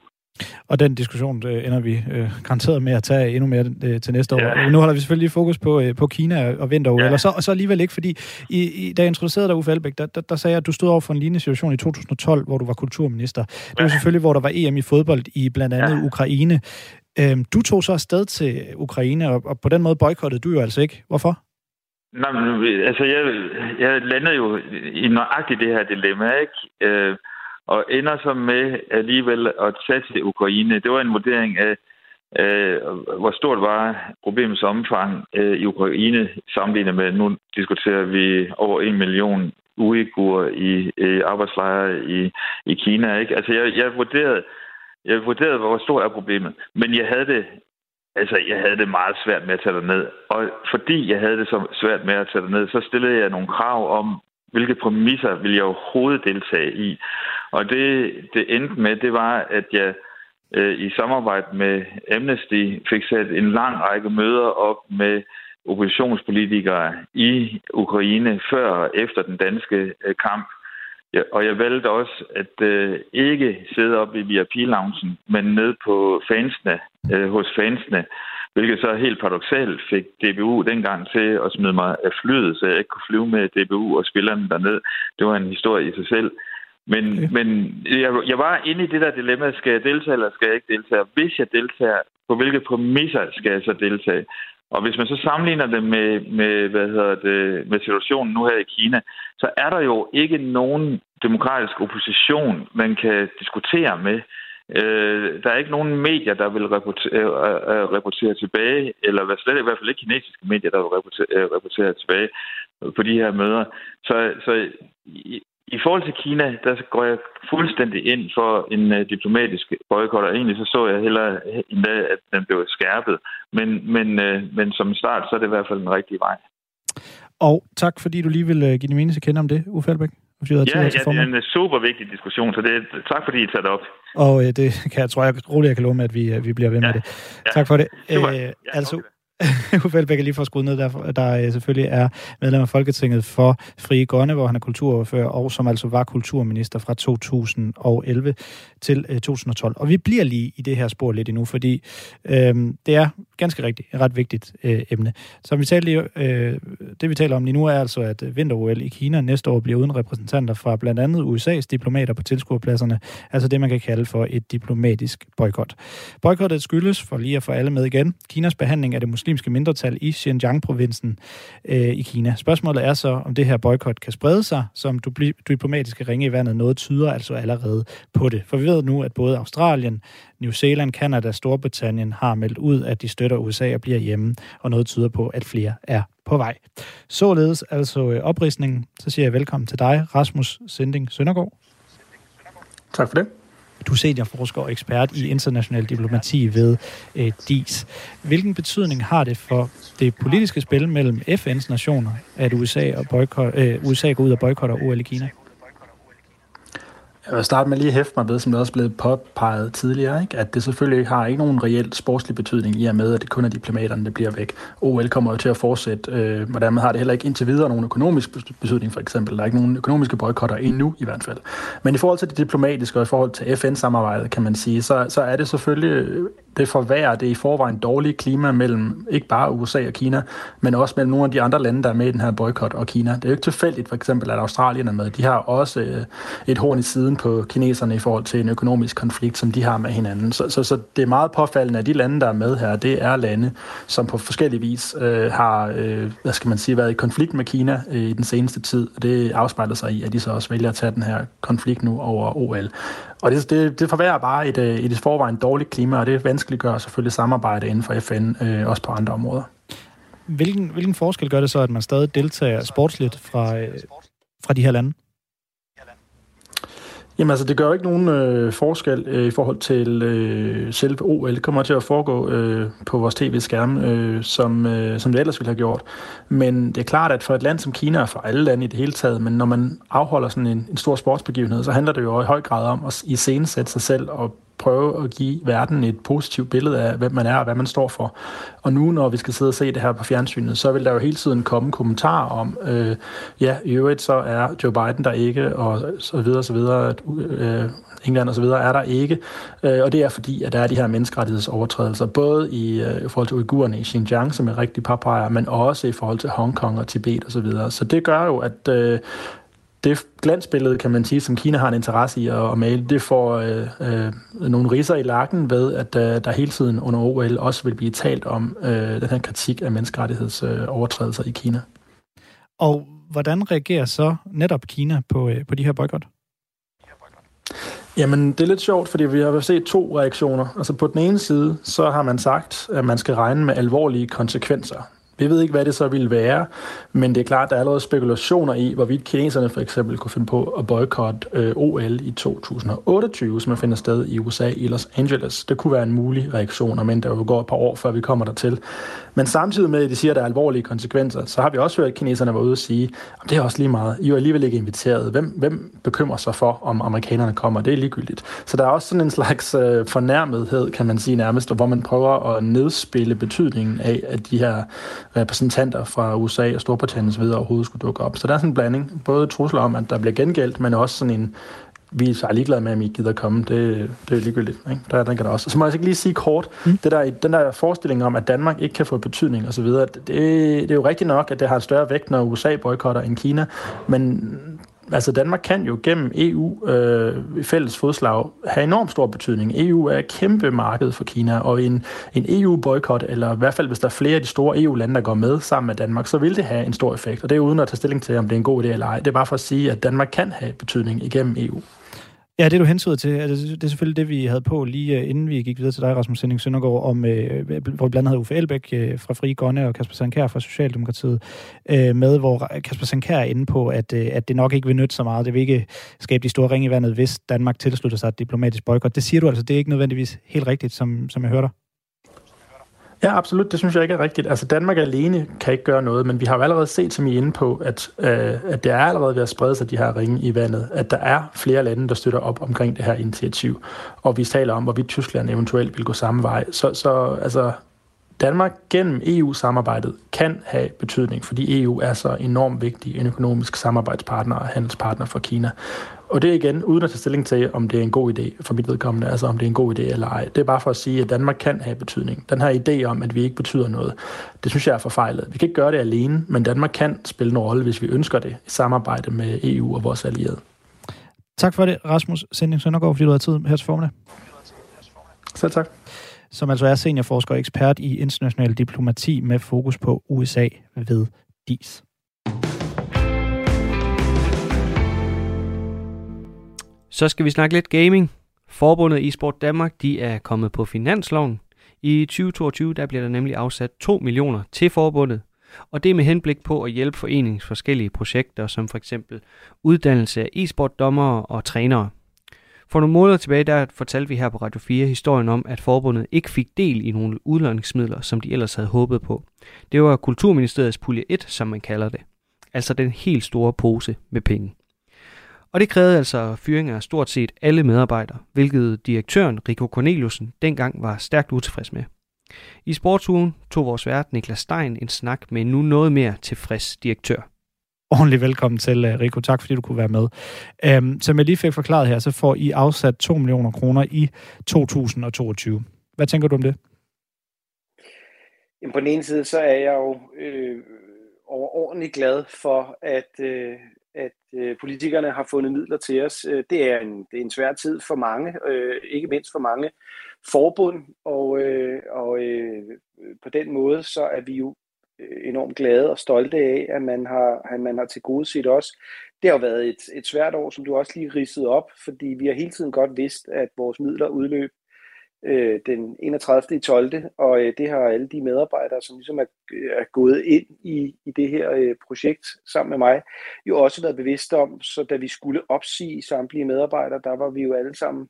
Og den diskussion øh, ender vi øh, garanteret med at tage endnu mere øh, til næste år. Ja. Nu holder vi selvfølgelig fokus på, øh, på Kina og vinter ja. og, så, og så alligevel ikke, fordi i, i, da jeg introducerede dig, Uffe Elbæk, der, der, der sagde jeg, at du stod over for en lignende situation i 2012, hvor du var kulturminister. Det var ja. selvfølgelig, hvor der var EM i fodbold i blandt andet ja. Ukraine. Øhm, du tog så afsted til Ukraine, og, og på den måde boykottede du jo altså ikke. Hvorfor? Nej, men altså, jeg, jeg landede jo i nøjagtigt det her dilemma, ikke? Øh, og ender så med alligevel at tage til Ukraine. Det var en vurdering af, øh, hvor stort var problemets omfang øh, i Ukraine sammenlignet med, nu diskuterer vi over en million uigurer i, i arbejdslejre i, i Kina. Ikke? Altså jeg, jeg, vurderede, jeg vurderede, hvor stort er problemet, men jeg havde det Altså, jeg havde det meget svært med at tage ned. Og fordi jeg havde det så svært med at tage ned, så stillede jeg nogle krav om, hvilke præmisser ville jeg overhovedet deltage i. Og det, det endte med, det var, at jeg øh, i samarbejde med Amnesty fik sat en lang række møder op med oppositionspolitikere i Ukraine før og efter den danske øh, kamp. Ja, og jeg valgte også at øh, ikke sidde op i VIP-loungen, men ned på fansene, øh, hos fansene, hvilket så helt paradoxalt fik DBU dengang til at smide mig af flyet, så jeg ikke kunne flyve med DBU og spillerne derned. Det var en historie i sig selv. Men, okay. men jeg, jeg var inde i det der dilemma, skal jeg deltage eller skal jeg ikke deltage? Hvis jeg deltager, på hvilke præmisser skal jeg så deltage? Og hvis man så sammenligner det med, med, hvad hedder det, med situationen nu her i Kina, så er der jo ikke nogen demokratisk opposition, man kan diskutere med. Øh, der er ikke nogen medier, der vil rapportere, øh, øh, rapportere tilbage, eller hvad slet i hvert fald ikke kinesiske medier, der vil rapportere, øh, rapportere tilbage på de her møder. Så, så i forhold til Kina, der går jeg fuldstændig ind for en uh, diplomatisk boykot, og egentlig så så jeg heller endda, at den blev skærpet. Men, men, uh, men som start, så er det i hvert fald den rigtige vej. Og tak, fordi du lige vil uh, give din mening til kende om det, Uffe Elbæk. Ja, ja, det er en super vigtig diskussion, så det, tak fordi I tager det op. Og uh, det kan jeg, tror jeg roligt, jeg kan love med, at vi, vi bliver ved ja, med det. Ja, tak for det. Super. Uh, ja, altså, okay. Uffe Elbæk er lige for skruet ned, der, der øh, selvfølgelig er medlem af Folketinget for Frie Grønne, hvor han er kulturordfører, og som altså var kulturminister fra 2011 til øh, 2012. Og vi bliver lige i det her spor lidt endnu, fordi øh, det er ganske rigtigt et ret vigtigt øh, emne. Som vi talte, øh, det vi taler om lige nu er altså, at vinter i Kina næste år bliver uden repræsentanter fra blandt andet USA's diplomater på tilskuerpladserne, altså det man kan kalde for et diplomatisk boykot. Boykottet skyldes, for lige at få alle med igen, Kinas behandling af det muslimske muslimske mindretal i Xinjiang-provincen øh, i Kina. Spørgsmålet er så, om det her boykot kan sprede sig, som diplomatiske ringe i vandet. Noget tyder altså allerede på det. For vi ved nu, at både Australien, New Zealand, Canada, Storbritannien har meldt ud, at de støtter USA og bliver hjemme, og noget tyder på, at flere er på vej. Således altså øh, oprisningen. Så siger jeg velkommen til dig, Rasmus Sending Søndergaard. Tak for det. Du er seniorforsker og ekspert i international diplomati ved øh, DIS. Hvilken betydning har det for det politiske spil mellem FN's nationer, at USA, og boykot, øh, USA går ud og boykotter OL i Kina? Jeg vil starte med lige at hæfte mig ved, som det også blev blevet påpeget tidligere, ikke? at det selvfølgelig ikke har ikke nogen reelt sportslig betydning i og med, at det kun er diplomaterne, der bliver væk. OL kommer jo til at fortsætte, øh, og dermed har det heller ikke indtil videre nogen økonomisk betydning, for eksempel. Der er ikke nogen økonomiske boykotter endnu i hvert fald. Men i forhold til det diplomatiske og i forhold til FN-samarbejdet, kan man sige, så, så er det selvfølgelig det forværrer det i forvejen dårlige klima mellem ikke bare USA og Kina, men også mellem nogle af de andre lande, der er med i den her boykot og Kina. Det er jo ikke tilfældigt, for eksempel, at Australien er med. De har også øh, et horn i siden på kineserne i forhold til en økonomisk konflikt, som de har med hinanden. Så, så, så det er meget påfaldende, at de lande, der er med her, det er lande, som på forskellige vis øh, har, øh, hvad skal man sige, været i konflikt med Kina øh, i den seneste tid. Og det afspejler sig i, at de så også vælger at tage den her konflikt nu over OL. Og det, det, det forværrer bare et, øh, et forvejen dårligt klima, og det vanskeliggør selvfølgelig samarbejde inden for FN, øh, også på andre områder. Hvilken, hvilken forskel gør det så, at man stadig deltager sportsligt fra, øh, fra de her lande? Jamen altså, det gør jo ikke nogen øh, forskel øh, i forhold til øh, selve OL. Det kommer til at foregå øh, på vores tv-skærm, øh, som, øh, som det ellers ville have gjort. Men det er klart, at for et land som Kina, og for alle lande i det hele taget, men når man afholder sådan en, en stor sportsbegivenhed, så handler det jo i høj grad om at iscenesætte sig selv og prøve at give verden et positivt billede af, hvem man er og hvad man står for. Og nu, når vi skal sidde og se det her på fjernsynet, så vil der jo hele tiden komme kommentarer om, øh, ja, i øvrigt så er Joe Biden der ikke, og så videre, så videre, øh, England og så videre er der ikke. Øh, og det er fordi, at der er de her menneskerettighedsovertrædelser, både i, øh, i forhold til uigurerne i Xinjiang, som er rigtig påpeger, men også i forhold til Hongkong og Tibet og så videre. Så det gør jo, at øh, det glansbillede, kan man sige, som Kina har en interesse i at, at male, det får øh, øh, nogle riser i lakken ved, at øh, der hele tiden under OL også vil blive talt om øh, den her kritik af menneskerettighedsovertrædelser i Kina. Og hvordan reagerer så netop Kina på, øh, på de her boykot? Jamen, det er lidt sjovt, fordi vi har set to reaktioner. Altså på den ene side, så har man sagt, at man skal regne med alvorlige konsekvenser. Vi ved ikke, hvad det så ville være, men det er klart, at der er allerede spekulationer i, hvorvidt kineserne for eksempel kunne finde på at boykotte øh, OL i 2028, som finder sted i USA i Los Angeles. Det kunne være en mulig reaktion, men der jo går et par år, før vi kommer dertil. Men samtidig med, at de siger, at der er alvorlige konsekvenser, så har vi også hørt, at kineserne var ude og sige, at det er også lige meget. I er alligevel ikke inviteret. Hvem, hvem bekymrer sig for, om amerikanerne kommer? Det er ligegyldigt. Så der er også sådan en slags øh, fornærmethed, kan man sige nærmest, hvor man prøver at nedspille betydningen af, at de her repræsentanter fra USA og Storbritannien videre overhovedet skulle dukke op. Så der er sådan en blanding. Både trusler om, at der bliver gengældt, men også sådan en, vi er ligeglade med, om I gider komme. Det, det er ligegyldigt. Ikke? Der, den kan der også. Så må jeg ikke lige sige kort, mm. det der, den der forestilling om, at Danmark ikke kan få betydning osv., det, det er jo rigtigt nok, at det har en større vægt, når USA boykotter end Kina, men altså Danmark kan jo gennem EU øh, fælles fodslag have enormt stor betydning. EU er et kæmpe marked for Kina, og en, en EU-boykot, eller i hvert fald hvis der er flere af de store EU-lande, der går med sammen med Danmark, så vil det have en stor effekt. Og det er uden at tage stilling til, om det er en god idé eller ej. Det er bare for at sige, at Danmark kan have betydning igennem EU. Ja, det du hensyder til, det, det er selvfølgelig det, vi havde på lige øh, inden vi gik videre til dig, Rasmus Sending Søndergaard, om, øh, øh, hvor vi blandt andet havde Uffe Elbæk øh, fra Fri Grønne og Kasper Sankær fra Socialdemokratiet øh, med, hvor Kasper Sankær er inde på, at, øh, at det nok ikke vil nytte så meget. Det vil ikke skabe de store ringe i vandet, hvis Danmark tilslutter sig et diplomatisk boykot. Det siger du altså, det er ikke nødvendigvis helt rigtigt, som, som jeg hørte dig. Ja, absolut. Det synes jeg ikke er rigtigt. Altså Danmark alene kan ikke gøre noget, men vi har jo allerede set, som I er inde på, at, øh, at det er allerede ved at sprede sig de her ringe i vandet, at der er flere lande, der støtter op omkring det her initiativ, og vi taler om, hvorvidt Tyskland eventuelt vil gå samme vej. Så, så altså, Danmark gennem EU-samarbejdet kan have betydning, fordi EU er så enormt vigtig en økonomisk samarbejdspartner og handelspartner for Kina. Og det er igen uden at tage stilling til, om det er en god idé for mit vedkommende, altså om det er en god idé eller ej. Det er bare for at sige, at Danmark kan have betydning. Den her idé om, at vi ikke betyder noget, det synes jeg er forfejlet. Vi kan ikke gøre det alene, men Danmark kan spille en rolle, hvis vi ønsker det, i samarbejde med EU og vores allierede. Tak for det, Rasmus Sending Søndergaard, fordi du har tid her til formiddag. Selv tak. Som altså er seniorforsker og ekspert i international diplomati med fokus på USA ved DIS. Så skal vi snakke lidt gaming. Forbundet eSport Danmark, de er kommet på finansloven. I 2022 der bliver der nemlig afsat 2 millioner til forbundet, og det er med henblik på at hjælpe foreningens forskellige projekter, som for eksempel uddannelse af e-sportdommere og trænere. For nogle måneder tilbage, der fortalte vi her på Radio 4 historien om, at forbundet ikke fik del i nogle udlåningsmidler, som de ellers havde håbet på. Det var Kulturministeriets pulje 1, som man kalder det. Altså den helt store pose med penge. Og det krævede altså fyring af stort set alle medarbejdere, hvilket direktøren Rico Corneliusen dengang var stærkt utilfreds med. I sportsugen tog vores vært Niklas Stein en snak med en nu noget mere tilfreds direktør. Ordentlig velkommen til, uh, Rico. Tak fordi du kunne være med. Um, som jeg lige fik forklaret her, så får I afsat 2 millioner kroner i 2022. Hvad tænker du om det? Jamen, på den ene side, så er jeg jo øh, overordentligt glad for, at, øh, at øh, politikerne har fundet midler til os. Øh, det, er en, det er en svær tid for mange, øh, ikke mindst for mange forbund, og, øh, og øh, på den måde så er vi jo øh, enormt glade og stolte af, at man har, at man har til gode set os. Det har jo været et, et svært år, som du også lige ridsede op, fordi vi har hele tiden godt vidst, at vores midler udløb øh, den 31. i 12. Og øh, det har alle de medarbejdere, som ligesom er, er gået ind i, i det her øh, projekt sammen med mig, jo også været bevidste om. Så da vi skulle opsige samtlige medarbejdere, der var vi jo alle sammen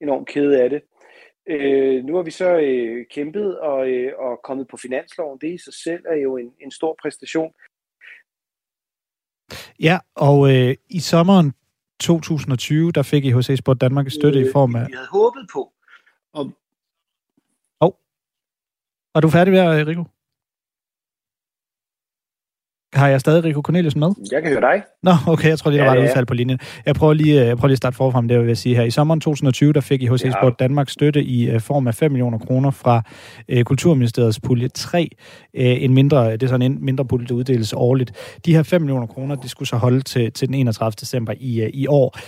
enormt kede af det. Øh, nu har vi så øh, kæmpet og, øh, og kommet på finansloven. Det i sig selv er jo en, en stor præstation. Ja, og øh, i sommeren 2020, der fik I HC Sport Danmark støtte øh, i form af... Vi havde håbet på, Og... Oh. Er du færdig med, Rico? Har jeg stadig Rico Cornelius med? Jeg kan høre dig. Nå, okay, jeg tror lige, der ja, var et udfald på linjen. Jeg prøver lige, øh, jeg prøver lige at starte forfra med det, jeg vil sige her. I sommeren 2020, der fik IHC ja. Sport Danmark støtte i uh, form af 5 millioner kroner fra uh, Kulturministeriets pulje 3. Uh, en mindre, det er sådan en mindre pulje, der uddeles årligt. De her 5 millioner kroner, de skulle så holde til, til den 31. december i, uh, i år.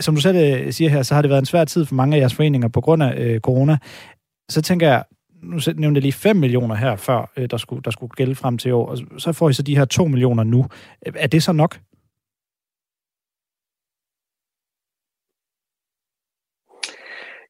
Som du selv øh, siger her, så har det været en svær tid for mange af jeres foreninger på grund af øh, corona. Så tænker jeg, nu nævnte jeg lige 5 millioner her før, øh, der skulle, der skulle gælde frem til år, og så får I så de her 2 millioner nu. Øh, er det så nok?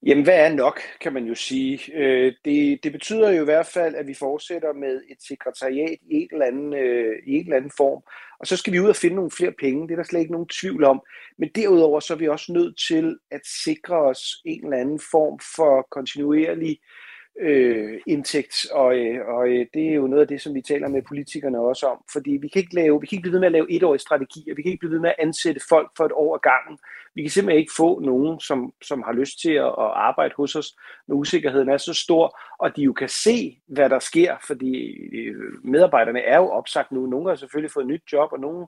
Jamen, hvad er nok, kan man jo sige. Øh, det, det betyder jo i hvert fald, at vi fortsætter med et sekretariat i en, eller anden, øh, i en eller anden form, og så skal vi ud og finde nogle flere penge, det er der slet ikke nogen tvivl om. Men derudover så er vi også nødt til at sikre os en eller anden form for kontinuerlig øh, indtægt, og, øh, og øh, det er jo noget af det, som vi taler med politikerne også om, fordi vi kan ikke, lave, vi kan ikke blive ved med at lave etårige strategier, vi kan ikke blive ved med at ansætte folk for et år ad gangen, vi kan simpelthen ikke få nogen, som, som har lyst til at, at arbejde hos os, når usikkerheden er så stor, og de jo kan se, hvad der sker, fordi øh, medarbejderne er jo opsagt nu. Nogle har selvfølgelig fået et nyt job, og nogle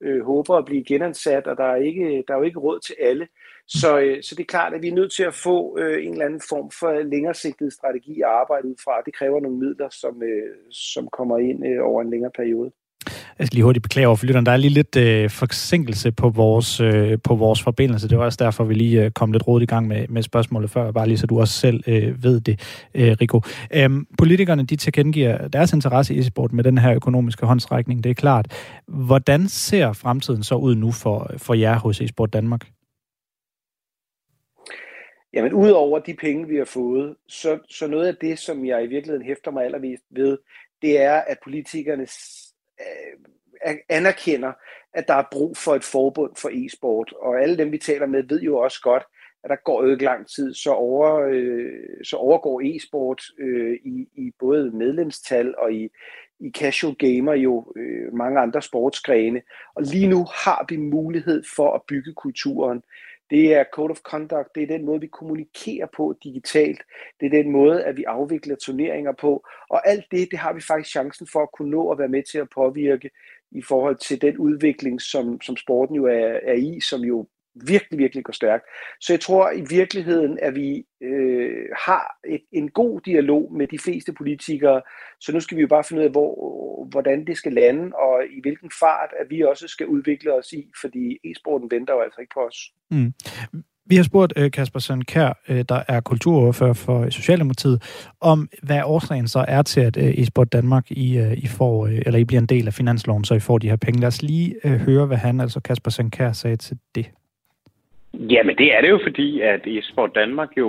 øh, håber at blive genansat, og der er, ikke, der er jo ikke råd til alle. Så, øh, så det er klart, at vi er nødt til at få øh, en eller anden form for længeresigtet strategi at arbejde ud fra. Det kræver nogle midler, som, øh, som kommer ind øh, over en længere periode. Jeg skal lige hurtigt beklage over for lytteren. Der er lige lidt øh, forsinkelse på vores, øh, på vores forbindelse. Det var også derfor, vi lige øh, kom lidt rodet i gang med, med spørgsmålet før, bare lige så du også selv øh, ved det, øh, Rico. Øhm, politikerne, de tilkendegiver deres interesse i e-sport med den her økonomiske håndstrækning, det er klart. Hvordan ser fremtiden så ud nu for, for jer hos e-sport Danmark? Jamen, udover de penge, vi har fået, så, så noget af det, som jeg i virkeligheden hæfter mig allermest ved, det er, at politikerne øh, anerkender, at der er brug for et forbund for e-sport. Og alle dem, vi taler med, ved jo også godt, at der går jo ikke lang tid, så, over, øh, så overgår e-sport øh, i, i både medlemstal og i, i casual gamer jo øh, mange andre sportsgrene. Og lige nu har vi mulighed for at bygge kulturen. Det er code of conduct, det er den måde, vi kommunikerer på digitalt. Det er den måde, at vi afvikler turneringer på. Og alt det, det har vi faktisk chancen for at kunne nå at være med til at påvirke i forhold til den udvikling, som, som sporten jo er, er i, som jo virkelig, virkelig går stærkt. Så jeg tror i virkeligheden, at vi øh, har et, en god dialog med de fleste politikere, så nu skal vi jo bare finde ud af, hvor, hvordan det skal lande, og i hvilken fart, at vi også skal udvikle os i, fordi e-sporten venter jo altså ikke på os. Mm. Vi har spurgt øh, Kasper Sønkær, øh, der er kulturordfører for Socialdemokratiet, om hvad årsagen så er til, at øh, Esport Danmark I, øh, I, får, øh, eller I bliver en del af finansloven, så I får de her penge. Lad os lige øh, høre, hvad han, altså Kasper Sønkær, sagde til det. Jamen det er det jo, fordi at eSport Danmark jo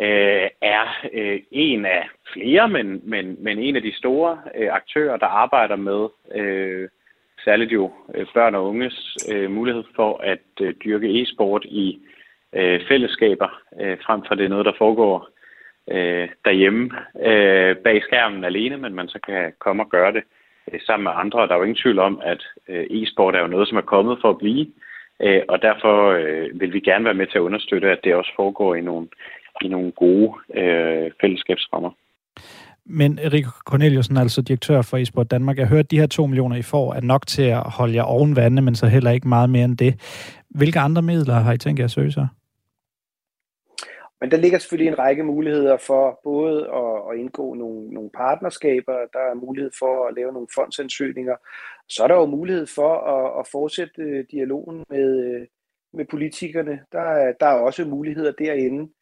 øh, er øh, en af flere, men, men, men en af de store øh, aktører, der arbejder med øh, særligt jo øh, børn og unges øh, mulighed for at øh, dyrke e-sport i øh, fællesskaber, øh, frem for det er noget, der foregår øh, derhjemme øh, bag skærmen alene, men man så kan komme og gøre det øh, sammen med andre. Der er jo ingen tvivl om, at øh, e-sport er jo noget, som er kommet for at blive. Øh, og derfor øh, vil vi gerne være med til at understøtte, at det også foregår i nogle, i nogle gode øh, fællesskabsrammer. Men Erik Corneliusen, altså direktør for eSport Danmark, jeg hørte, hørt, at de her 2 millioner, I får, er nok til at holde jer oven vandet, men så heller ikke meget mere end det. Hvilke andre midler har I tænkt jer at søge så? Men der ligger selvfølgelig en række muligheder for både at, at indgå nogle, nogle partnerskaber, der er mulighed for at lave nogle fondsansøgninger, så er der jo mulighed for at, at fortsætte øh, dialogen med, øh, med politikerne. Der er, der er også muligheder derinde.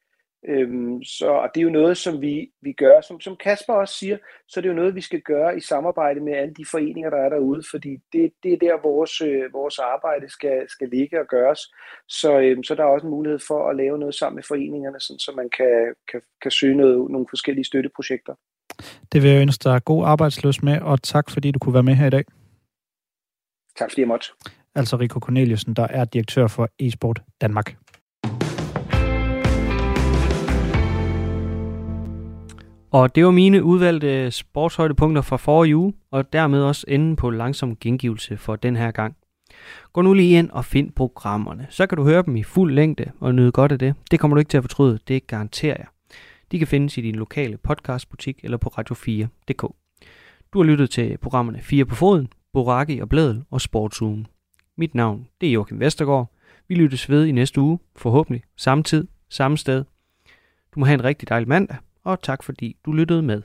Øhm, så, og det er jo noget, som vi, vi gør, som, som Kasper også siger, så det er jo noget, vi skal gøre i samarbejde med alle de foreninger, der er derude, fordi det, det er der, vores, øh, vores arbejde skal, skal ligge og gøres. Så, øhm, så der er også en mulighed for at lave noget sammen med foreningerne, sådan, så man kan, kan, kan søge noget, nogle forskellige støtteprojekter. Det vil jeg ønske dig god arbejdsløs med, og tak fordi du kunne være med her i dag. Tak fordi jeg måtte. Altså Rico Corneliusen, der er direktør for eSport Danmark. Og det var mine udvalgte sportshøjdepunkter fra forrige uge, og dermed også enden på langsom gengivelse for den her gang. Gå nu lige ind og find programmerne, så kan du høre dem i fuld længde og nyde godt af det. Det kommer du ikke til at fortryde, det garanterer jeg. De kan findes i din lokale podcastbutik eller på radio4.dk. Du har lyttet til programmerne 4 på foden, Boraki og Blædel og Sportsugen. Mit navn det er Joachim Vestergaard. Vi lyttes ved i næste uge, forhåbentlig samme tid, samme sted. Du må have en rigtig dejlig mandag, og tak fordi du lyttede med.